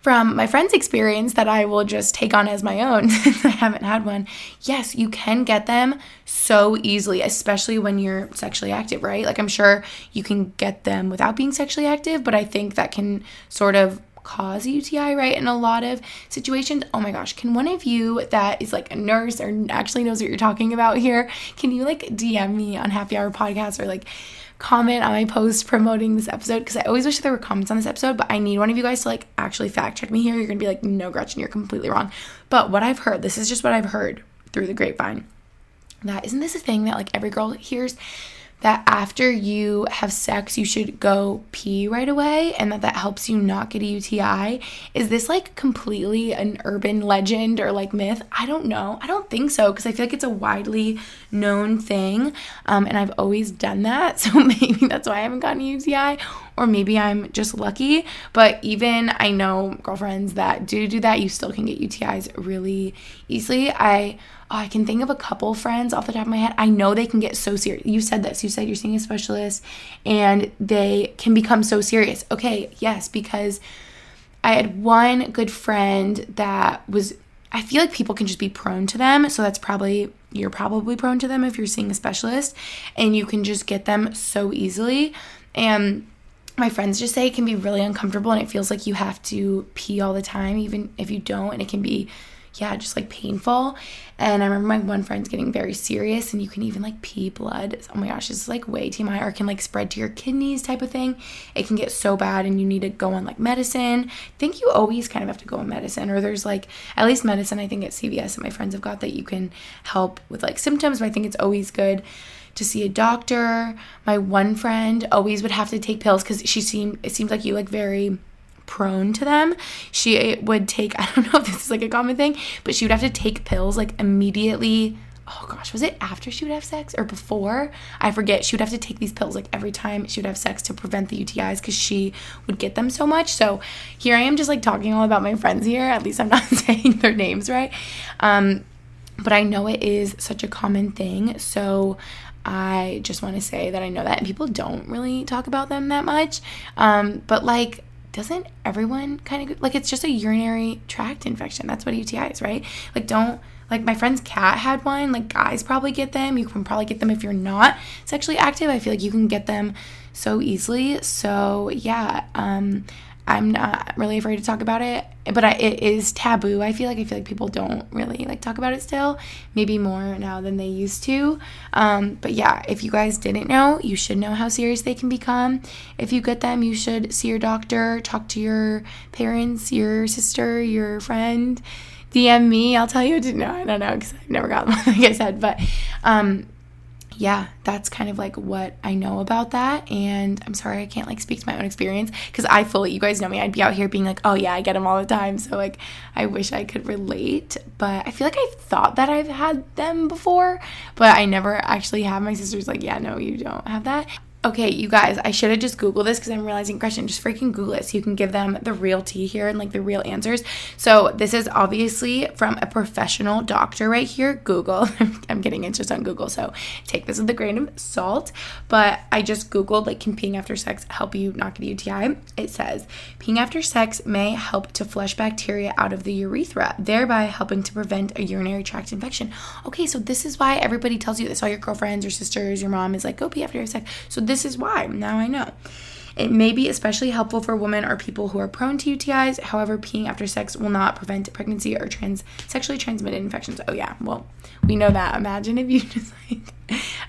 from my friend's experience that I will just take on as my own since I haven't had one, yes, you can get them so easily, especially when you're sexually active, right? Like I'm sure you can get them without being sexually active, but I think that can sort of cause UTI, right? In a lot of situations. Oh my gosh, can one of you that is like a nurse or actually knows what you're talking about here, can you like DM me on Happy Hour Podcast or like comment on my post promoting this episode? Because I always wish there were comments on this episode, but I need one of you guys to like actually fact check me here. You're gonna be like, no, Gretchen, you're completely wrong. But what I've heard, this is just what I've heard through the grapevine. That isn't this a thing that like every girl hears? That after you have sex, you should go pee right away and that that helps you not get a UTI. Is this like completely an urban legend or like myth? I don't know. I don't think so because I feel like it's a widely known thing um, and I've always done that. So maybe that's why I haven't gotten a UTI or maybe I'm just lucky. But even I know girlfriends that do do that, you still can get UTIs really easily. I oh, I can think of a couple friends off the top of my head. I know they can get so serious. You said this. You said you're seeing a specialist and they can become so serious. Okay, yes, because I had one good friend that was I feel like people can just be prone to them. So that's probably you're probably prone to them if you're seeing a specialist and you can just get them so easily. And my friends just say it can be really uncomfortable and it feels like you have to pee all the time even if you don't and it can be yeah, just like painful. And I remember my one friend's getting very serious, and you can even like pee blood. Oh my gosh, is like way TMI, or can like spread to your kidneys type of thing. It can get so bad, and you need to go on like medicine. I think you always kind of have to go on medicine, or there's like at least medicine I think at CVS that my friends have got that you can help with like symptoms, but I think it's always good to see a doctor. My one friend always would have to take pills because she seemed it seems like you like very prone to them. She would take, I don't know if this is like a common thing, but she would have to take pills like immediately. Oh gosh, was it after she would have sex or before? I forget. She would have to take these pills like every time she would have sex to prevent the UTIs because she would get them so much. So here I am just like talking all about my friends here. At least I'm not saying their names right. Um, but I know it is such a common thing. So I just want to say that I know that people don't really talk about them that much. Um, but like doesn't everyone kind of like it's just a urinary tract infection? That's what UTI is, right? Like, don't like my friend's cat had one. Like, guys probably get them. You can probably get them if you're not sexually active. I feel like you can get them so easily. So, yeah, um, I'm not really afraid to talk about it, but I, it is taboo. I feel like I feel like people don't really like talk about it still, maybe more now than they used to. Um, but yeah, if you guys didn't know, you should know how serious they can become. If you get them, you should see your doctor, talk to your parents, your sister, your friend. DM me. I'll tell you. I didn't know. I don't know because I've never got one, like I said. But um, yeah, that's kind of like what I know about that. And I'm sorry I can't like speak to my own experience because I fully, you guys know me, I'd be out here being like, oh yeah, I get them all the time. So like, I wish I could relate. But I feel like I've thought that I've had them before, but I never actually have. My sister's like, yeah, no, you don't have that. Okay, you guys, I should have just Googled this because I'm realizing, Gretchen, just freaking Google it so you can give them the real tea here and like the real answers. So, this is obviously from a professional doctor right here, Google. I'm getting interest on Google, so take this with a grain of salt. But I just Googled, like, can peeing after sex help you not get a UTI? It says, peeing after sex may help to flush bacteria out of the urethra, thereby helping to prevent a urinary tract infection. Okay, so this is why everybody tells you this. All your girlfriends, your sisters, your mom is like, go pee after your sex. So, this is why. Now I know. It may be especially helpful for women or people who are prone to UTIs. However, peeing after sex will not prevent pregnancy or trans sexually transmitted infections. Oh yeah, well, we know that. Imagine if you just like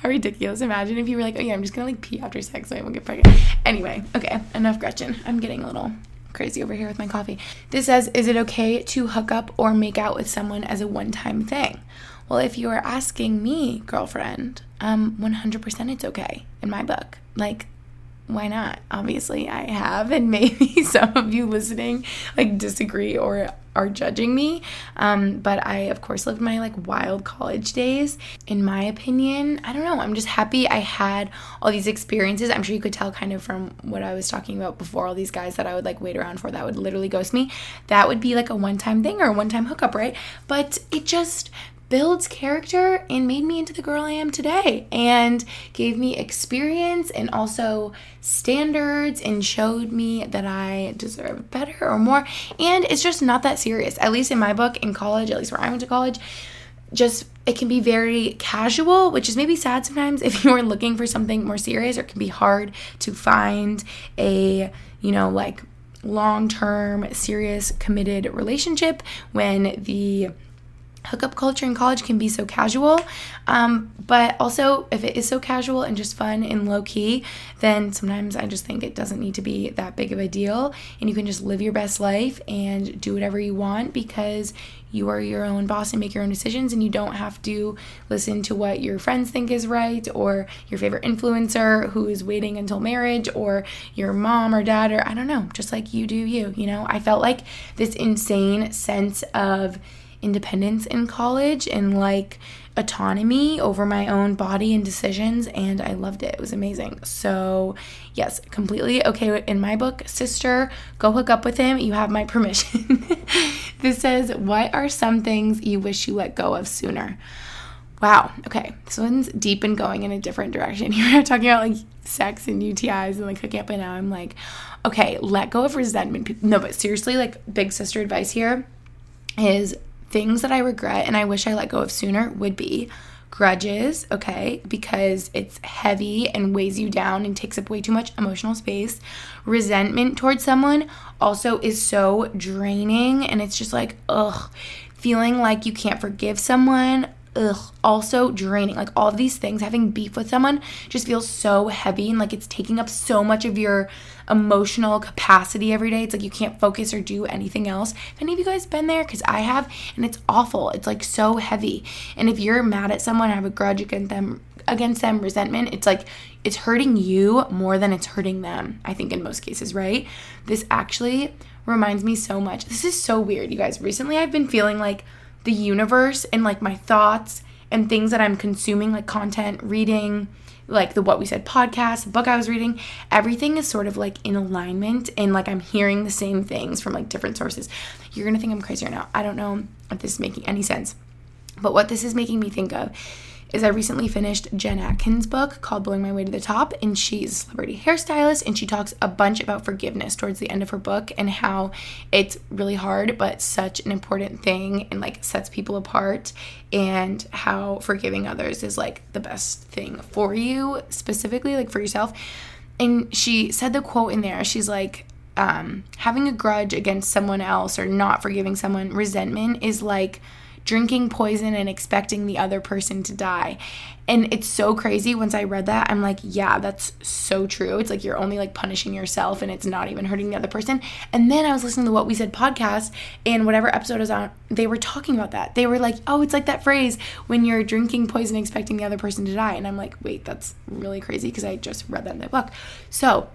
are ridiculous. Imagine if you were like, oh yeah, I'm just gonna like pee after sex so I won't get pregnant. Anyway, okay, enough Gretchen. I'm getting a little crazy over here with my coffee. This says, is it okay to hook up or make out with someone as a one-time thing? Well, if you are asking me, girlfriend, um, 100% it's okay in my book. Like, why not? Obviously, I have, and maybe some of you listening like disagree or are judging me. Um, but I, of course, lived my like wild college days. In my opinion, I don't know. I'm just happy I had all these experiences. I'm sure you could tell kind of from what I was talking about before all these guys that I would like wait around for that would literally ghost me. That would be like a one time thing or a one time hookup, right? But it just builds character and made me into the girl I am today and gave me experience and also standards and showed me that I deserve better or more. And it's just not that serious. At least in my book, in college, at least where I went to college, just it can be very casual, which is maybe sad sometimes if you are looking for something more serious, or it can be hard to find a, you know, like long term, serious, committed relationship when the hookup culture in college can be so casual. Um, but also, if it is so casual and just fun and low key, then sometimes I just think it doesn't need to be that big of a deal. And you can just live your best life and do whatever you want because you are your own boss and make your own decisions. And you don't have to listen to what your friends think is right or your favorite influencer who is waiting until marriage or your mom or dad or I don't know, just like you do you. You know, I felt like this insane sense of independence in college and like autonomy over my own body and decisions and I loved it. It was amazing. So, yes, completely okay in my book. Sister, go hook up with him. You have my permission. this says, "What are some things you wish you let go of sooner?" Wow. Okay. This one's deep and going in a different direction. You're talking about like sex and UTIs and like hooking up, and now I'm like, okay, let go of resentment. No, but seriously, like big sister advice here is things that I regret and I wish I let go of sooner would be grudges, okay, because it's heavy and weighs you down and takes up way too much emotional space. Resentment towards someone also is so draining and it's just like, ugh, feeling like you can't forgive someone. Ugh, also draining. Like all these things, having beef with someone just feels so heavy and like it's taking up so much of your emotional capacity every day. It's like you can't focus or do anything else. Have any of you guys been there? Because I have, and it's awful. It's like so heavy. And if you're mad at someone, have a grudge against them, against them, resentment, it's like it's hurting you more than it's hurting them. I think in most cases, right? This actually reminds me so much. This is so weird, you guys. Recently, I've been feeling like the universe and like my thoughts and things that I'm consuming, like content, reading, like the What We Said podcast, book I was reading, everything is sort of like in alignment and like I'm hearing the same things from like different sources. You're gonna think I'm crazy right now. I don't know if this is making any sense. But what this is making me think of is I recently finished Jen Atkin's book called Blowing My Way to the Top, and she's a celebrity hairstylist, and she talks a bunch about forgiveness towards the end of her book and how it's really hard, but such an important thing and like sets people apart, and how forgiving others is like the best thing for you, specifically, like for yourself. And she said the quote in there, she's like, um, having a grudge against someone else or not forgiving someone, resentment is like, drinking poison and expecting the other person to die. And it's so crazy. Once I read that, I'm like, yeah, that's so true. It's like you're only like punishing yourself and it's not even hurting the other person. And then I was listening to What We Said podcast, and whatever episode was on, they were talking about that. They were like, oh, it's like that phrase when you're drinking poison expecting the other person to die. And I'm like, wait, that's really crazy because I just read that in the book. So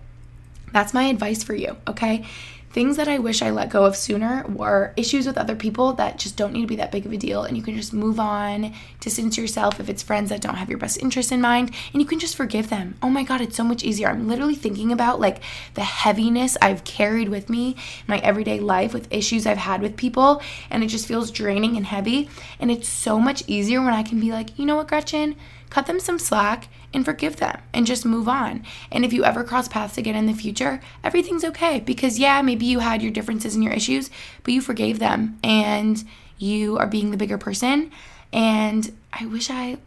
that's my advice for you, okay? Things that I wish I let go of sooner were issues with other people that just don't need to be that big of a deal. And you can just move on, distance yourself if it's friends that don't have your best interest in mind, and you can just forgive them. Oh my God, it's so much easier. I'm literally thinking about like the heaviness I've carried with me in my everyday life with issues I've had with people, and it just feels draining and heavy. And it's so much easier when I can be like, you know what, Gretchen? cut them some slack and forgive them and just move on. And if you ever cross paths again in the future, everything's okay because, yeah, maybe you had your differences and your issues, but you forgave them and you are being the bigger person. And I wish I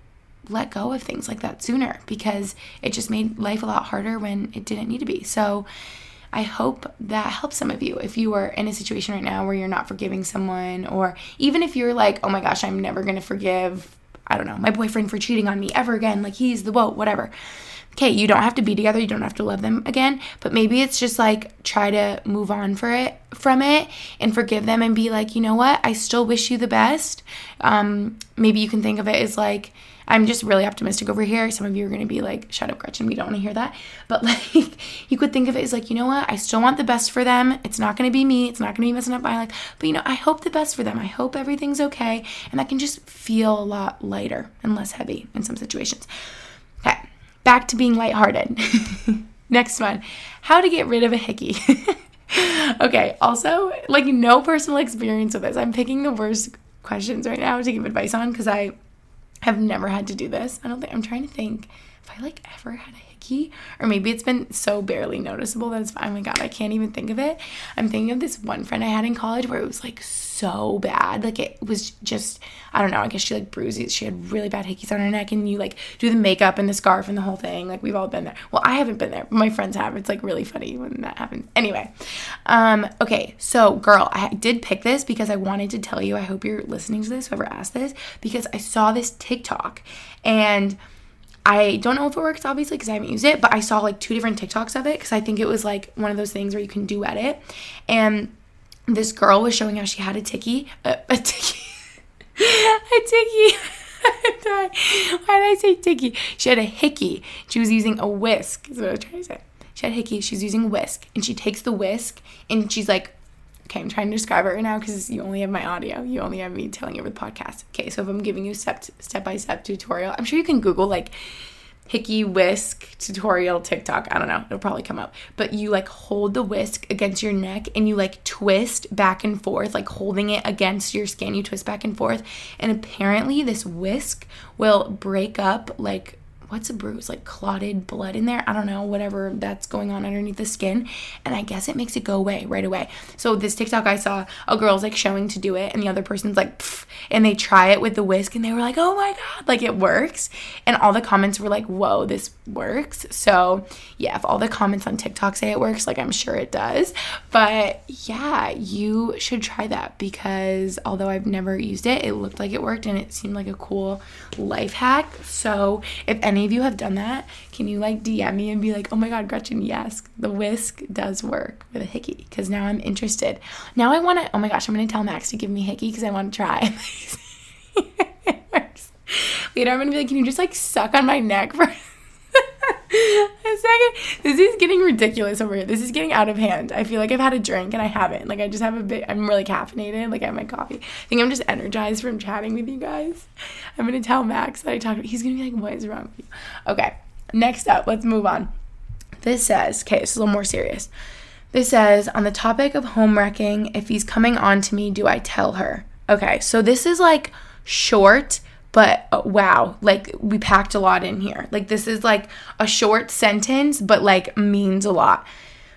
let go of things like that sooner because it just made life a lot harder when it didn't need to be. So, I hope that helps some of you. If you are in a situation right now where you're not forgiving someone, or even if you're like, oh my gosh, I'm never to forgive I don't know, my boyfriend for cheating on me ever again. Like he's the whoa, whatever. Okay, you don't have to be together, you don't have to love them again, but maybe it's just like try to move on for it from it and forgive them and be like, you know what, I still wish you the best. Um, maybe you can think of it as like I'm just really optimistic over here. Some of you are going to be like, shut up, Gretchen. We don't want to hear that. But like, you could think of it as like, you know what? I still want the best for them. It's not going to be me. It's not going to be messing up my life. But you know, I hope the best for them. I hope everything's okay. And that can just feel a lot lighter and less heavy in some situations. Okay, back to being lighthearted. Next one how to get rid of a hickey. okay, also, like, no personal experience with this. I'm picking the worst questions right now to give advice on because I have never had to do this. I don't think I'm trying to think if I like ever had a hickey or maybe it's been so barely noticeable that it's oh my god, I can't even think of it. I'm thinking of this one friend I had in college where it was like so bad. Like it was just I don't know, I guess she like bruises. She had really bad hickeys on her neck and you like do the makeup and the scarf and the whole thing. Like we've all been there. Well, I haven't been there, but my friends have. It's like really funny when that happens. Anyway. Um okay, so girl, I did pick this because I wanted to tell you. I hope you're listening to this whoever asked this because I saw this TikTok and I don't know if it works obviously because I haven't used it, but I saw like two different TikToks of it because I think it was like one of those things where you can duet it. And this girl was showing how she had a ticky, a, a ticky, a ticky. Why did I say ticky? She had a hickey. She was using a whisk. Is what I was trying to say. She had hickey. She's using whisk, and she takes the whisk and she's like Okay, I'm trying to describe it right now because you only have my audio. You only have me telling you over the podcast. Okay, so if I'm giving you step step by step tutorial, I'm sure you can Google like hickey whisk tutorial TikTok. I don't know. It'll probably come up. But you like hold the whisk against your neck and you like twist back and forth, like holding it against your skin. You twist back and forth. And apparently, this whisk will break up like what's a bruise? Like clotted blood in there? I don't know whatever that's going on underneath the skin. And i guess it makes it go away right away. So this tiktok i saw a girl's like showing to do it and the other person's like and they try it with the whisk and they were like oh my god like it works. And all the comments were like whoa this works. So yeah if all the comments on tiktok say it works like i'm sure it does. But yeah you should try that because although i've never used it it looked like it worked and it seemed like a cool life hack. So if any any of you have done that, can you like DM me and be like, oh my God, Gretchen, yes, the whisk does work with a hickey because now I'm interested. Now I want to, oh my gosh, I'm going to tell Max to give me hickey because I want to try. it works. Later, I'm going to be like, can you just like suck on my neck for second. This is getting ridiculous over here. This is getting out of hand. I feel like I've had a drink and I haven't. Like I just have a bit. I'm really caffeinated. Like I have my coffee. I think I'm just energized from chatting with you guys. I'm gonna tell Max that I talked. He's gonna be like, "What is wrong with you?" Okay. Next up, let's move on. This says, okay, it's a little more serious. This says, on the topic of home wrecking, if he's coming on to me, do I tell her? Okay, so this is like short but uh, wow, like we packed a lot in here. Like this is like a short sentence, but like means a lot.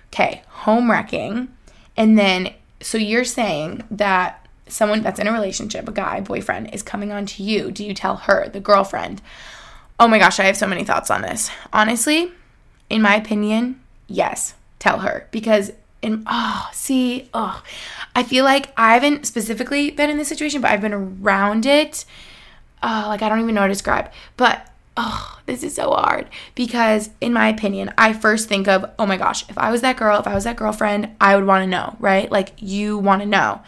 Okay, home wrecking. And then, so you're saying that someone that's in a relationship, a guy, boyfriend, is coming on to you. Do you tell her, the girlfriend? Oh my gosh, I have so many thoughts on this. Honestly, in my opinion, yes, tell her because in oh, see, oh, I feel like I haven't specifically been in this situation, but I've been around it oh, like I don't even know how to describe. But oh, this is so hard because, in my opinion, I first think of, oh my gosh, if I was that girl, if I was that girlfriend, I would want to know, right? Like you want to know.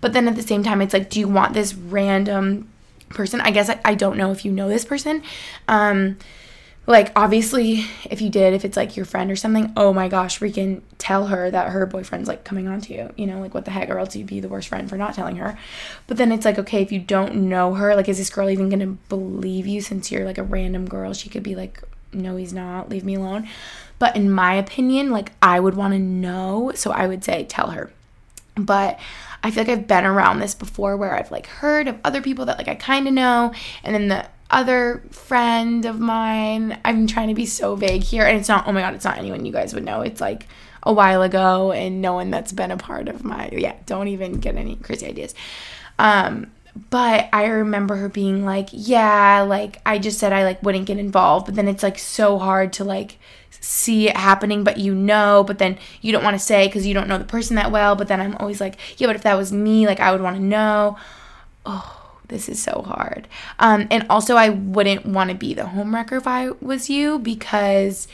But then at the same time, it's like, do you want this random person? I guess I, I don't know if you know this person. Um, like obviously if you did if it's like your friend or something oh my gosh freaking tell her that her boyfriend's like coming on to you you know like what the heck or else you'd be the worst friend for not telling her. But then it's like okay if you don't know her like is this girl even gonna believe you since you're like a random girl? She could be like no he's not leave me alone. But in my opinion like i would want to know so i would say tell her. But I feel like I've been around this before where I've like heard of other people that like I kind of know and then the other friend of mine. I'm trying to be so vague here, and it's not. Oh my god, it's not anyone you guys would know. It's like a while ago, and no one that's been a part of my. Yeah, don't even get any crazy ideas. Um, but I remember her being like, "Yeah, like I just said I like wouldn't get involved, but then it's like so hard to like." see it happening but you know but then you don't want to say because you don't know the person that well but then i'm always like yeah but if that was me like i would want to know oh this is so hard. Um, and also, I wouldn't want to be the homewrecker if I was you because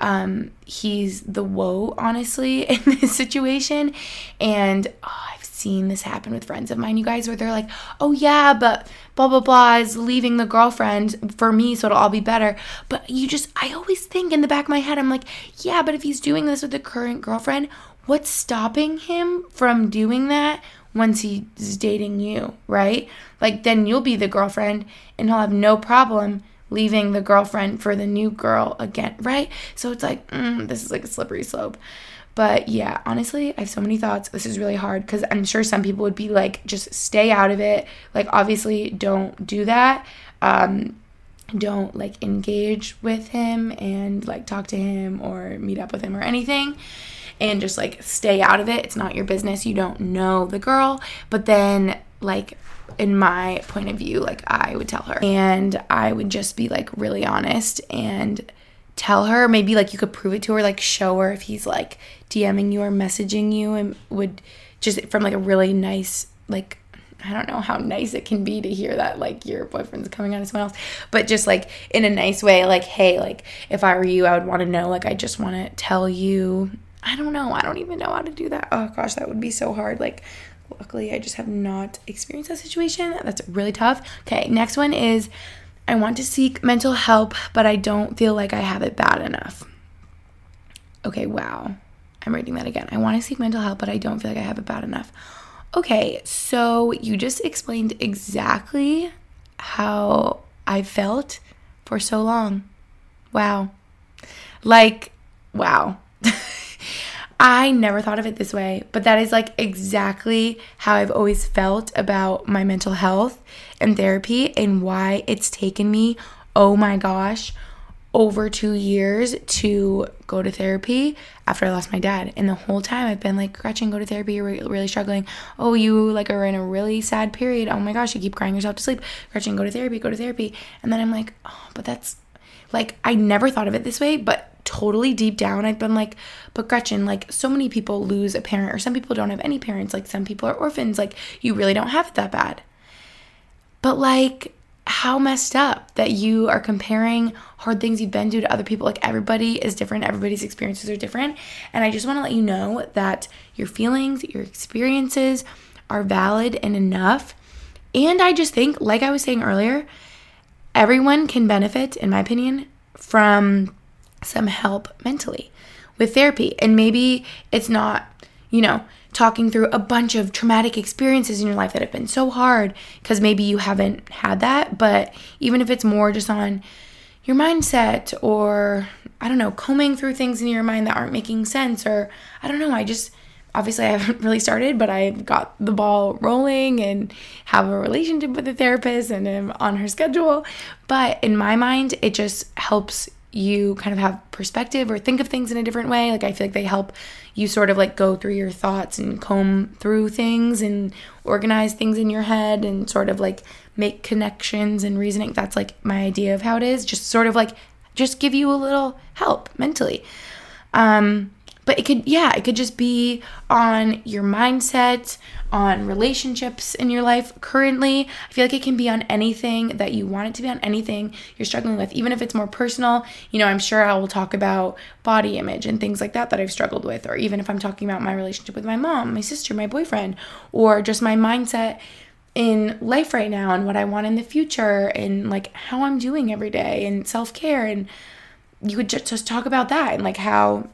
um, he's the woe, honestly, in this situation. And oh, I've seen this happen with friends of mine, you guys, where they're like, oh yeah, but blah, blah, blah is leaving the girlfriend for me, so it'll all be better. But you just, I always think in the back of my head, I'm like, yeah, but if he's doing this with the current girlfriend, what's stopping him from doing that once he's dating you, right? Like, then you'll be the girlfriend and he'll have no problem leaving the girlfriend for the new girl again, right? So it's like, mm, this is like a slippery slope. But yeah, honestly, I have so many thoughts. This is really hard because I'm sure some people would be like, just stay out of it. Like, obviously, don't do that. Um, don't like engage with him and like talk to him or meet up with him or anything and just like stay out of it. It's not your business. You don't know the girl. But then, like, in my point of view, like I would tell her. And I would just be like really honest and tell her. Maybe like you could prove it to her, like show her if he's like DMing you or messaging you and would just from like a really nice, like, I don't know how nice it can be to hear that like your boyfriend's coming on to someone else, but just like in a nice way, like, hey, like if I were you, I would want to know, like, I just want to tell you. I don't know. I don't even know how to do that. Oh gosh, that would be so hard. Like, Luckily, I just have not experienced that situation. That's really tough. Okay, next one is I want to seek mental help, but I don't feel like I have it bad enough. Okay, wow. I'm reading that again. I want to seek mental help, but I don't feel like I have it bad enough. Okay, so you just explained exactly how I felt for so long. Wow. Like, wow. I never thought of it this way, but that is like exactly how I've always felt about my mental health and therapy and why it's taken me, oh my gosh, over two years to go to therapy after I lost my dad. And the whole time I've been like, Gretchen, go to therapy. You're really struggling. Oh, you like are in a really sad period. Oh my gosh, you keep crying yourself to sleep. Gretchen, go to therapy, go to therapy. And then I'm like, oh, but that's like, I never thought of it this way, but totally deep down, I've been like, but Gretchen, like, so many people lose a parent, or some people don't have any parents. Like, some people are orphans. Like, you really don't have it that bad. But, like, how messed up that you are comparing hard things you've been through to other people. Like, everybody is different, everybody's experiences are different. And I just want to let you know that your feelings, your experiences are valid and enough. And I just think, like I was saying earlier, everyone can benefit, in my opinion, from some help mentally with therapy. And maybe it's not, you know, talking through a bunch of traumatic experiences in your life that have been so hard because maybe you haven't had that. But even if it's more just on your mindset or, I don't know, combing through things in your mind that aren't making sense, or I don't know, I just obviously I haven't really started, but I've got the ball rolling and have a relationship with a therapist and am on her schedule. But in my mind, it just helps you kind of have perspective or think of things in a different way. Like I feel like they help you sort of like go through your thoughts and comb through things and organize things in your head and sort of like make connections and reasoning. That's like my idea of how it is. Just sort of like just give you a little help mentally. Um but it could yeah it could just be on your mindset on relationships in your life currently. I feel like it can be on anything that you want it to be on anything you're struggling with even if it's more personal. You know i'm sure i will talk about body image and things like that that i've struggled with or even if i'm talking about my relationship with my mom my sister my boyfriend or just my mindset in life right now and what i want in the future and like how i'm doing every day and self-care. And you could just, just talk about that and like how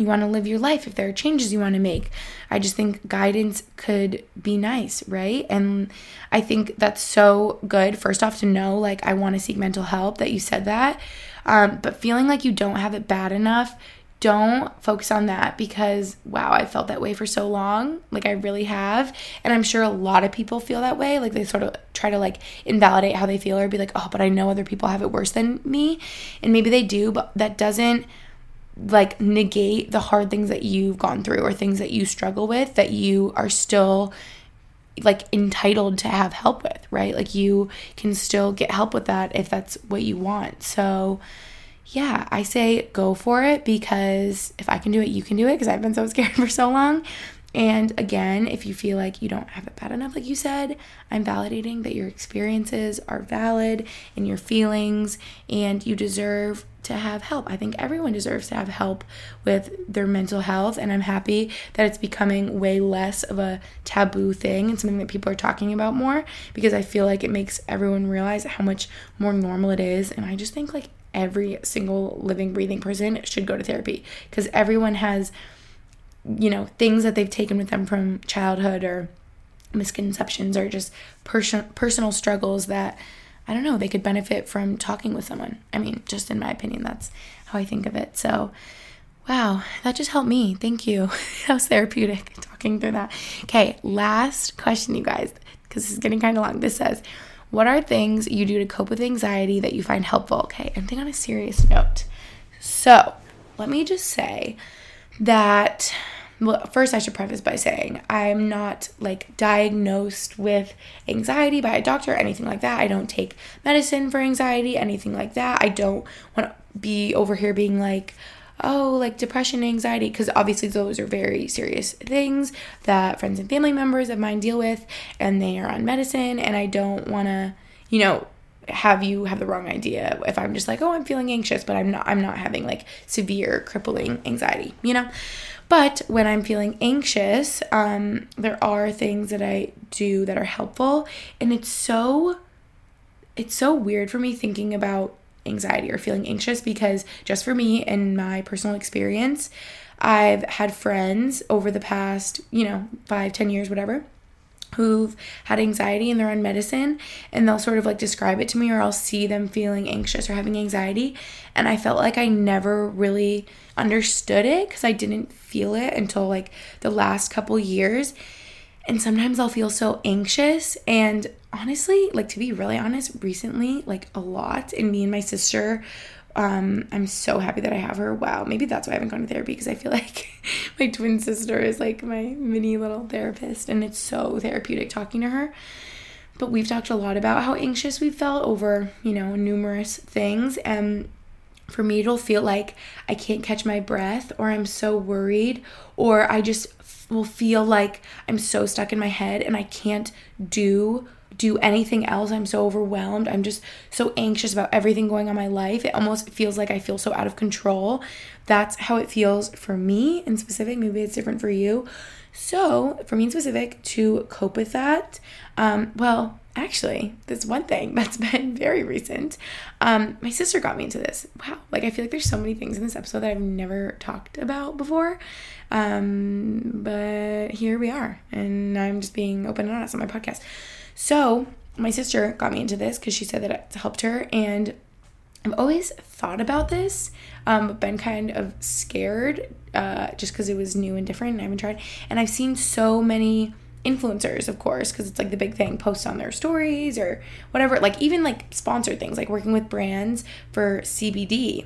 you want to live your life, if there are changes you want to make. I just think guidance could be nice, right? And I think that's so good, first off, to know like I want to seek mental help, that you said that. Um, but feeling like you don't have it bad enough, don't focus on that because wow, I felt that way for so long. Like I really have. And I'm sure a lot of people feel that way. Like they sort of try to like invalidate how they feel or be like, oh, but I know other people have it worse than me. And maybe they do, but that doesn't like negate the hard things that you've gone through or things that you struggle with that you are still like entitled to have help with, right? Like you can still get help with that if that's what you want. So, yeah, I say go for it because if I can do it, you can do it because I've been so scared for so long. And again, if you feel like you don't have it bad enough, like you said, I'm validating that your experiences are valid and your feelings, and you deserve to have help. I think everyone deserves to have help with their mental health, and I'm happy that it's becoming way less of a taboo thing and something that people are talking about more because I feel like it makes everyone realize how much more normal it is. And I just think like every single living, breathing person should go to therapy because everyone has you know, things that they've taken with them from childhood or misconceptions or just person personal struggles that I don't know, they could benefit from talking with someone. I mean, just in my opinion, that's how I think of it. So, wow, that just helped me. Thank you. that was therapeutic talking through that. Okay, last question, you guys, because this is getting kind of long. This says, What are things you do to cope with anxiety that you find helpful? Okay, I'm thinking on a serious note. So, let me just say, that well, first I should preface by saying I'm not like diagnosed with anxiety by a doctor or anything like that. I don't take medicine for anxiety, anything like that. I don't want to be over here being like, oh, like depression, anxiety, because obviously those are very serious things that friends and family members of mine deal with, and they are on medicine, and I don't want to, you know, have you have the wrong idea if I'm just like, oh, I'm feeling anxious, but I'm not I'm not having like severe crippling anxiety, you know? But when I'm feeling anxious, um, there are things that I do that are helpful. And it's so it's so weird for me thinking about anxiety or feeling anxious because just for me and my personal experience, I've had friends over the past, you know, five, ten years, whatever, who've had anxiety and they're on medicine and they'll sort of like describe it to me or I'll see them feeling anxious or having anxiety. And I felt like I never really understood it cuz I didn't feel it until like the last couple years. And sometimes I'll feel so anxious. And honestly like to be really honest recently like a lot and me and my sister um, I'm so happy that I have her. Wow, maybe that's why I haven't gone to therapy because I feel like my twin sister is like my mini little therapist, and it's so therapeutic talking to her. But we've talked a lot about how anxious we felt over, you know, numerous things. And for me, it'll feel like I can't catch my breath, or I'm so worried, or I just will feel like I'm so stuck in my head and I can't do do anything else. I'm so overwhelmed. I'm just so anxious about everything going on my life. It almost feels like I feel so out of control. That's how it feels for me in specific. Maybe it's different for you. So, for me in specific, to cope with that, um, well, actually, there's one thing that's been very recent. Um, my sister got me into this. Wow, like I feel like there's so many things in this episode that I've never talked about before. Um, but here we are, and I'm just being open and honest on my podcast. So, my sister got me into this because she said that it helped her, and I've always thought about this, um, been kind of scared uh, just because it was new and different and I haven't tried. And I've seen so many influencers, of course, because it's like the big thing, post on their stories or whatever, like even like sponsored things, like working with brands for CBD.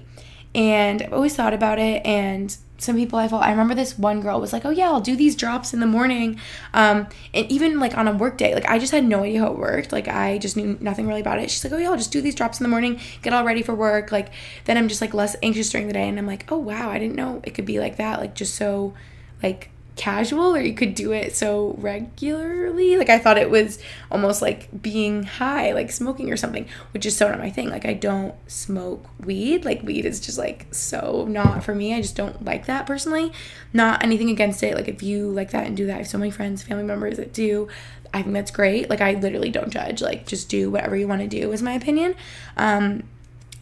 And I've always thought about it, and some people I felt I remember this one girl was like, "Oh yeah, I'll do these drops in the morning," um, and even like on a work day, like I just had no idea how it worked. Like I just knew nothing really about it. She's like, "Oh yeah, I'll just do these drops in the morning, get all ready for work." Like then I'm just like less anxious during the day, and I'm like, "Oh wow, I didn't know it could be like that." Like just so like casual or you could do it so regularly. Like I thought it was almost like being high, like smoking or something, which is so not my thing. Like I don't smoke weed. Like weed is just like so not for me. I just don't like that personally. Not anything against it. Like if you like that and do that, I have so many friends, family members that do. I think that's great. Like I literally don't judge. Like just do whatever you want to do is my opinion. Um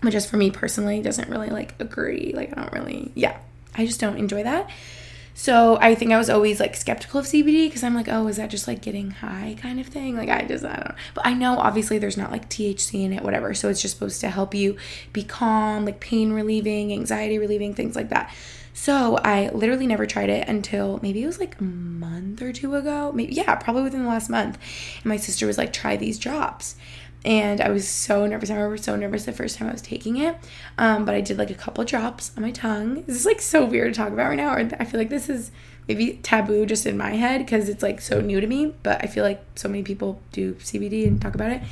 but just for me personally doesn't really like agree. Like I don't really yeah. I just don't enjoy that. So I think I was always like skeptical of CBD because I'm like, oh, is that just like getting high kind of thing? Like I just I don't know. But I know obviously there's not like THC in it, whatever. So it's just supposed to help you be calm, like pain relieving, anxiety relieving, things like that. So I literally never tried it until maybe it was like a month or two ago. Maybe yeah, probably within the last month. And my sister was like, try these drops and I was so nervous. I remember so nervous the first time I was taking it. Um, but I did like a couple drops on my tongue. This is like so weird to talk about right now. Or I feel like this is maybe taboo just in my head because it's like so new to me. But I feel like so many people do CBD and talk about it.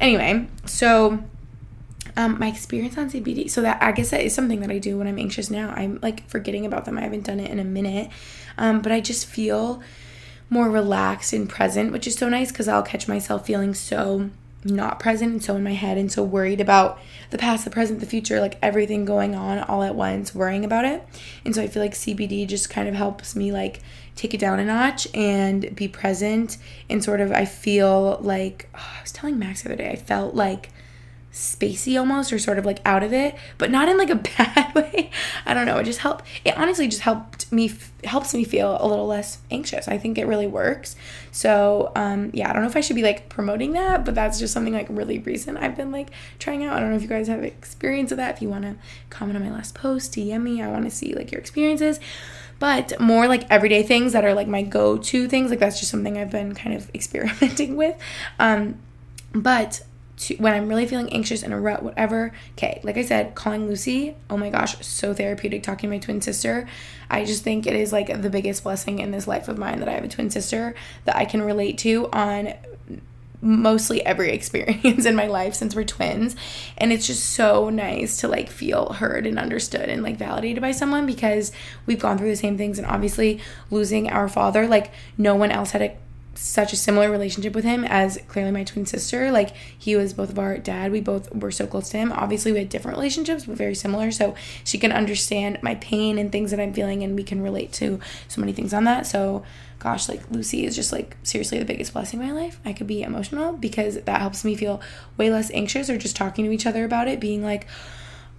Anyway, so um, my experience on CBD. So that I guess that is something that I do when I'm anxious now. I'm like forgetting about them. I haven't done it in a minute, um, but I just feel more relaxed and present, which is so nice because I'll catch myself feeling so not present and so in my head and so worried about the past, the present, the future, like everything going on all at once, worrying about it. And so I feel like CBD just kind of helps me like take it down a notch and be present and sort of I feel like oh, I was telling Max the other day, I felt like spacey almost or sort of like out of it but not in like a bad way. I don't know. It just helped it honestly just helped me helps me feel a little less anxious. I think it really works. So um yeah i don't know if i should be like promoting that but that's just something like really recent i've been like trying out. I don't know if you guys have experience of that. If you want to comment on my last post dm me. I want to see like your experiences. But more like everyday things that are like my go-to things like that's just something i've been kind of experimenting with. Um but to, when I'm really feeling anxious in a rut, whatever. Okay, like I said, calling Lucy, oh my gosh, so therapeutic talking to my twin sister. I just think it is like the biggest blessing in this life of mine that I have a twin sister that I can relate to on mostly every experience in my life since we're twins and it's just so nice to like feel heard and understood and like validated by someone because we've gone through the same things and obviously losing our father like no one else had a such a similar relationship with him as clearly my twin sister. Like he was both of our dad. We both were so close to him. Obviously, we had different relationships, but very similar. So she can understand my pain and things that I'm feeling, and we can relate to so many things on that. So, gosh, like Lucy is just like seriously the biggest blessing in my life. I could be emotional because that helps me feel way less anxious or just talking to each other about it, being like,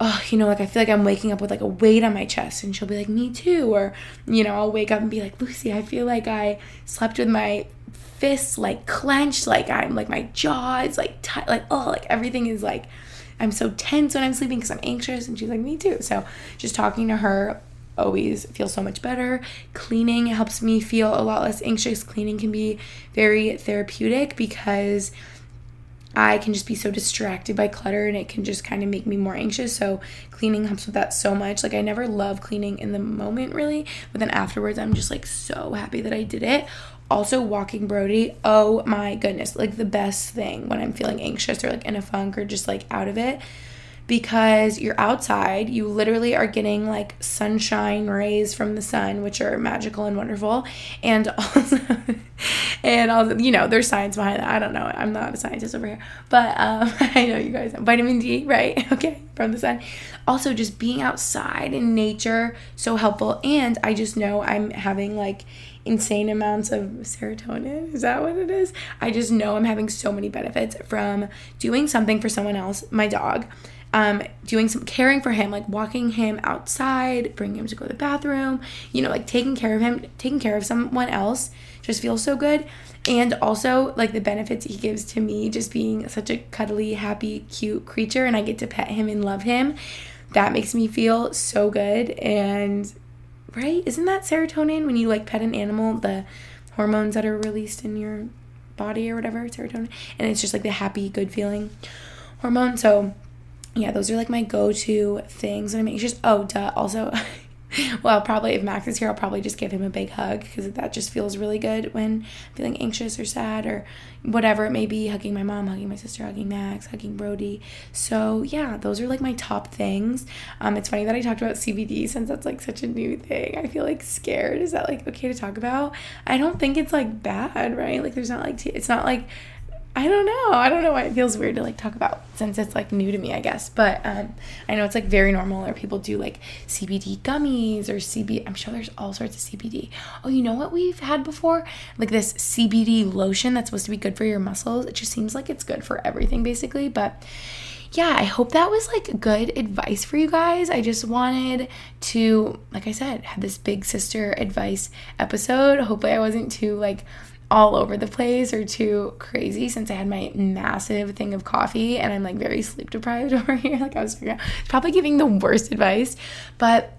oh, you know, like I feel like I'm waking up with like a weight on my chest. And she'll be like, me too. Or, you know, I'll wake up and be like, Lucy, I feel like I slept with my fists like clenched, like I'm like my jaw is like tight, like oh, like everything is like I'm so tense when I'm sleeping because I'm anxious. And she's like, me too. So just talking to her always feels so much better. Cleaning helps me feel a lot less anxious. Cleaning can be very therapeutic because I can just be so distracted by clutter and it can just kind of make me more anxious. So, cleaning helps with that so much. Like, I never love cleaning in the moment, really, but then afterwards, I'm just like so happy that I did it. Also, walking Brody, oh my goodness, like the best thing when I'm feeling anxious or like in a funk or just like out of it because you're outside. You literally are getting like sunshine rays from the sun, which are magical and wonderful. And also, and also, you know, there's science behind that. I don't know. I'm not a scientist over here, but um, I know you guys. Know. Vitamin D, right? Okay, from the sun. Also, just being outside in nature, so helpful. And I just know I'm having like insane amounts of serotonin. Is that what it is? I just know I'm having so many benefits from doing something for someone else, my dog um, doing some caring for him, like walking him outside, bringing him to go to the bathroom, you know, like taking care of him, taking care of someone else just feels so good. And also, like the benefits he gives to me, just being such a cuddly, happy, cute creature, and I get to pet him and love him. That makes me feel so good. And, right? Isn't that serotonin when you like pet an animal, the hormones that are released in your body or whatever, serotonin? And it's just like the happy, good feeling hormone. So, yeah, those are like my go to things. And I'm anxious. Oh, duh. Also, well, probably if Max is here, I'll probably just give him a big hug because that just feels really good when feeling anxious or sad or whatever it may be. Hugging my mom, hugging my sister, hugging Max, hugging Brody. So, yeah, those are like my top things. Um, it's funny that I talked about CBD since that's like such a new thing. I feel like scared. Is that like okay to talk about? I don't think it's like bad, right? Like, there's not like, t- it's not like I don't know. I don't know why it feels weird to like talk about since it's like new to me, I guess. But um, I know it's like very normal, or people do like CBD gummies or CBD. I'm sure there's all sorts of CBD. Oh, you know what we've had before? Like this CBD lotion that's supposed to be good for your muscles. It just seems like it's good for everything, basically. But yeah, I hope that was like good advice for you guys. I just wanted to, like I said, have this big sister advice episode. Hopefully, I wasn't too like all over the place or too crazy since I had my massive thing of coffee and I'm like very sleep deprived over here. Like I was probably giving the worst advice, but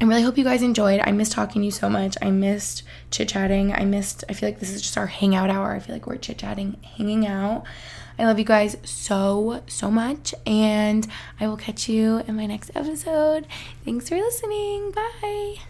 I really hope you guys enjoyed. I missed talking to you so much. I missed chit chatting. I missed, I feel like this is just our hangout hour. I feel like we're chit chatting, hanging out. I love you guys so, so much. And I will catch you in my next episode. Thanks for listening. Bye.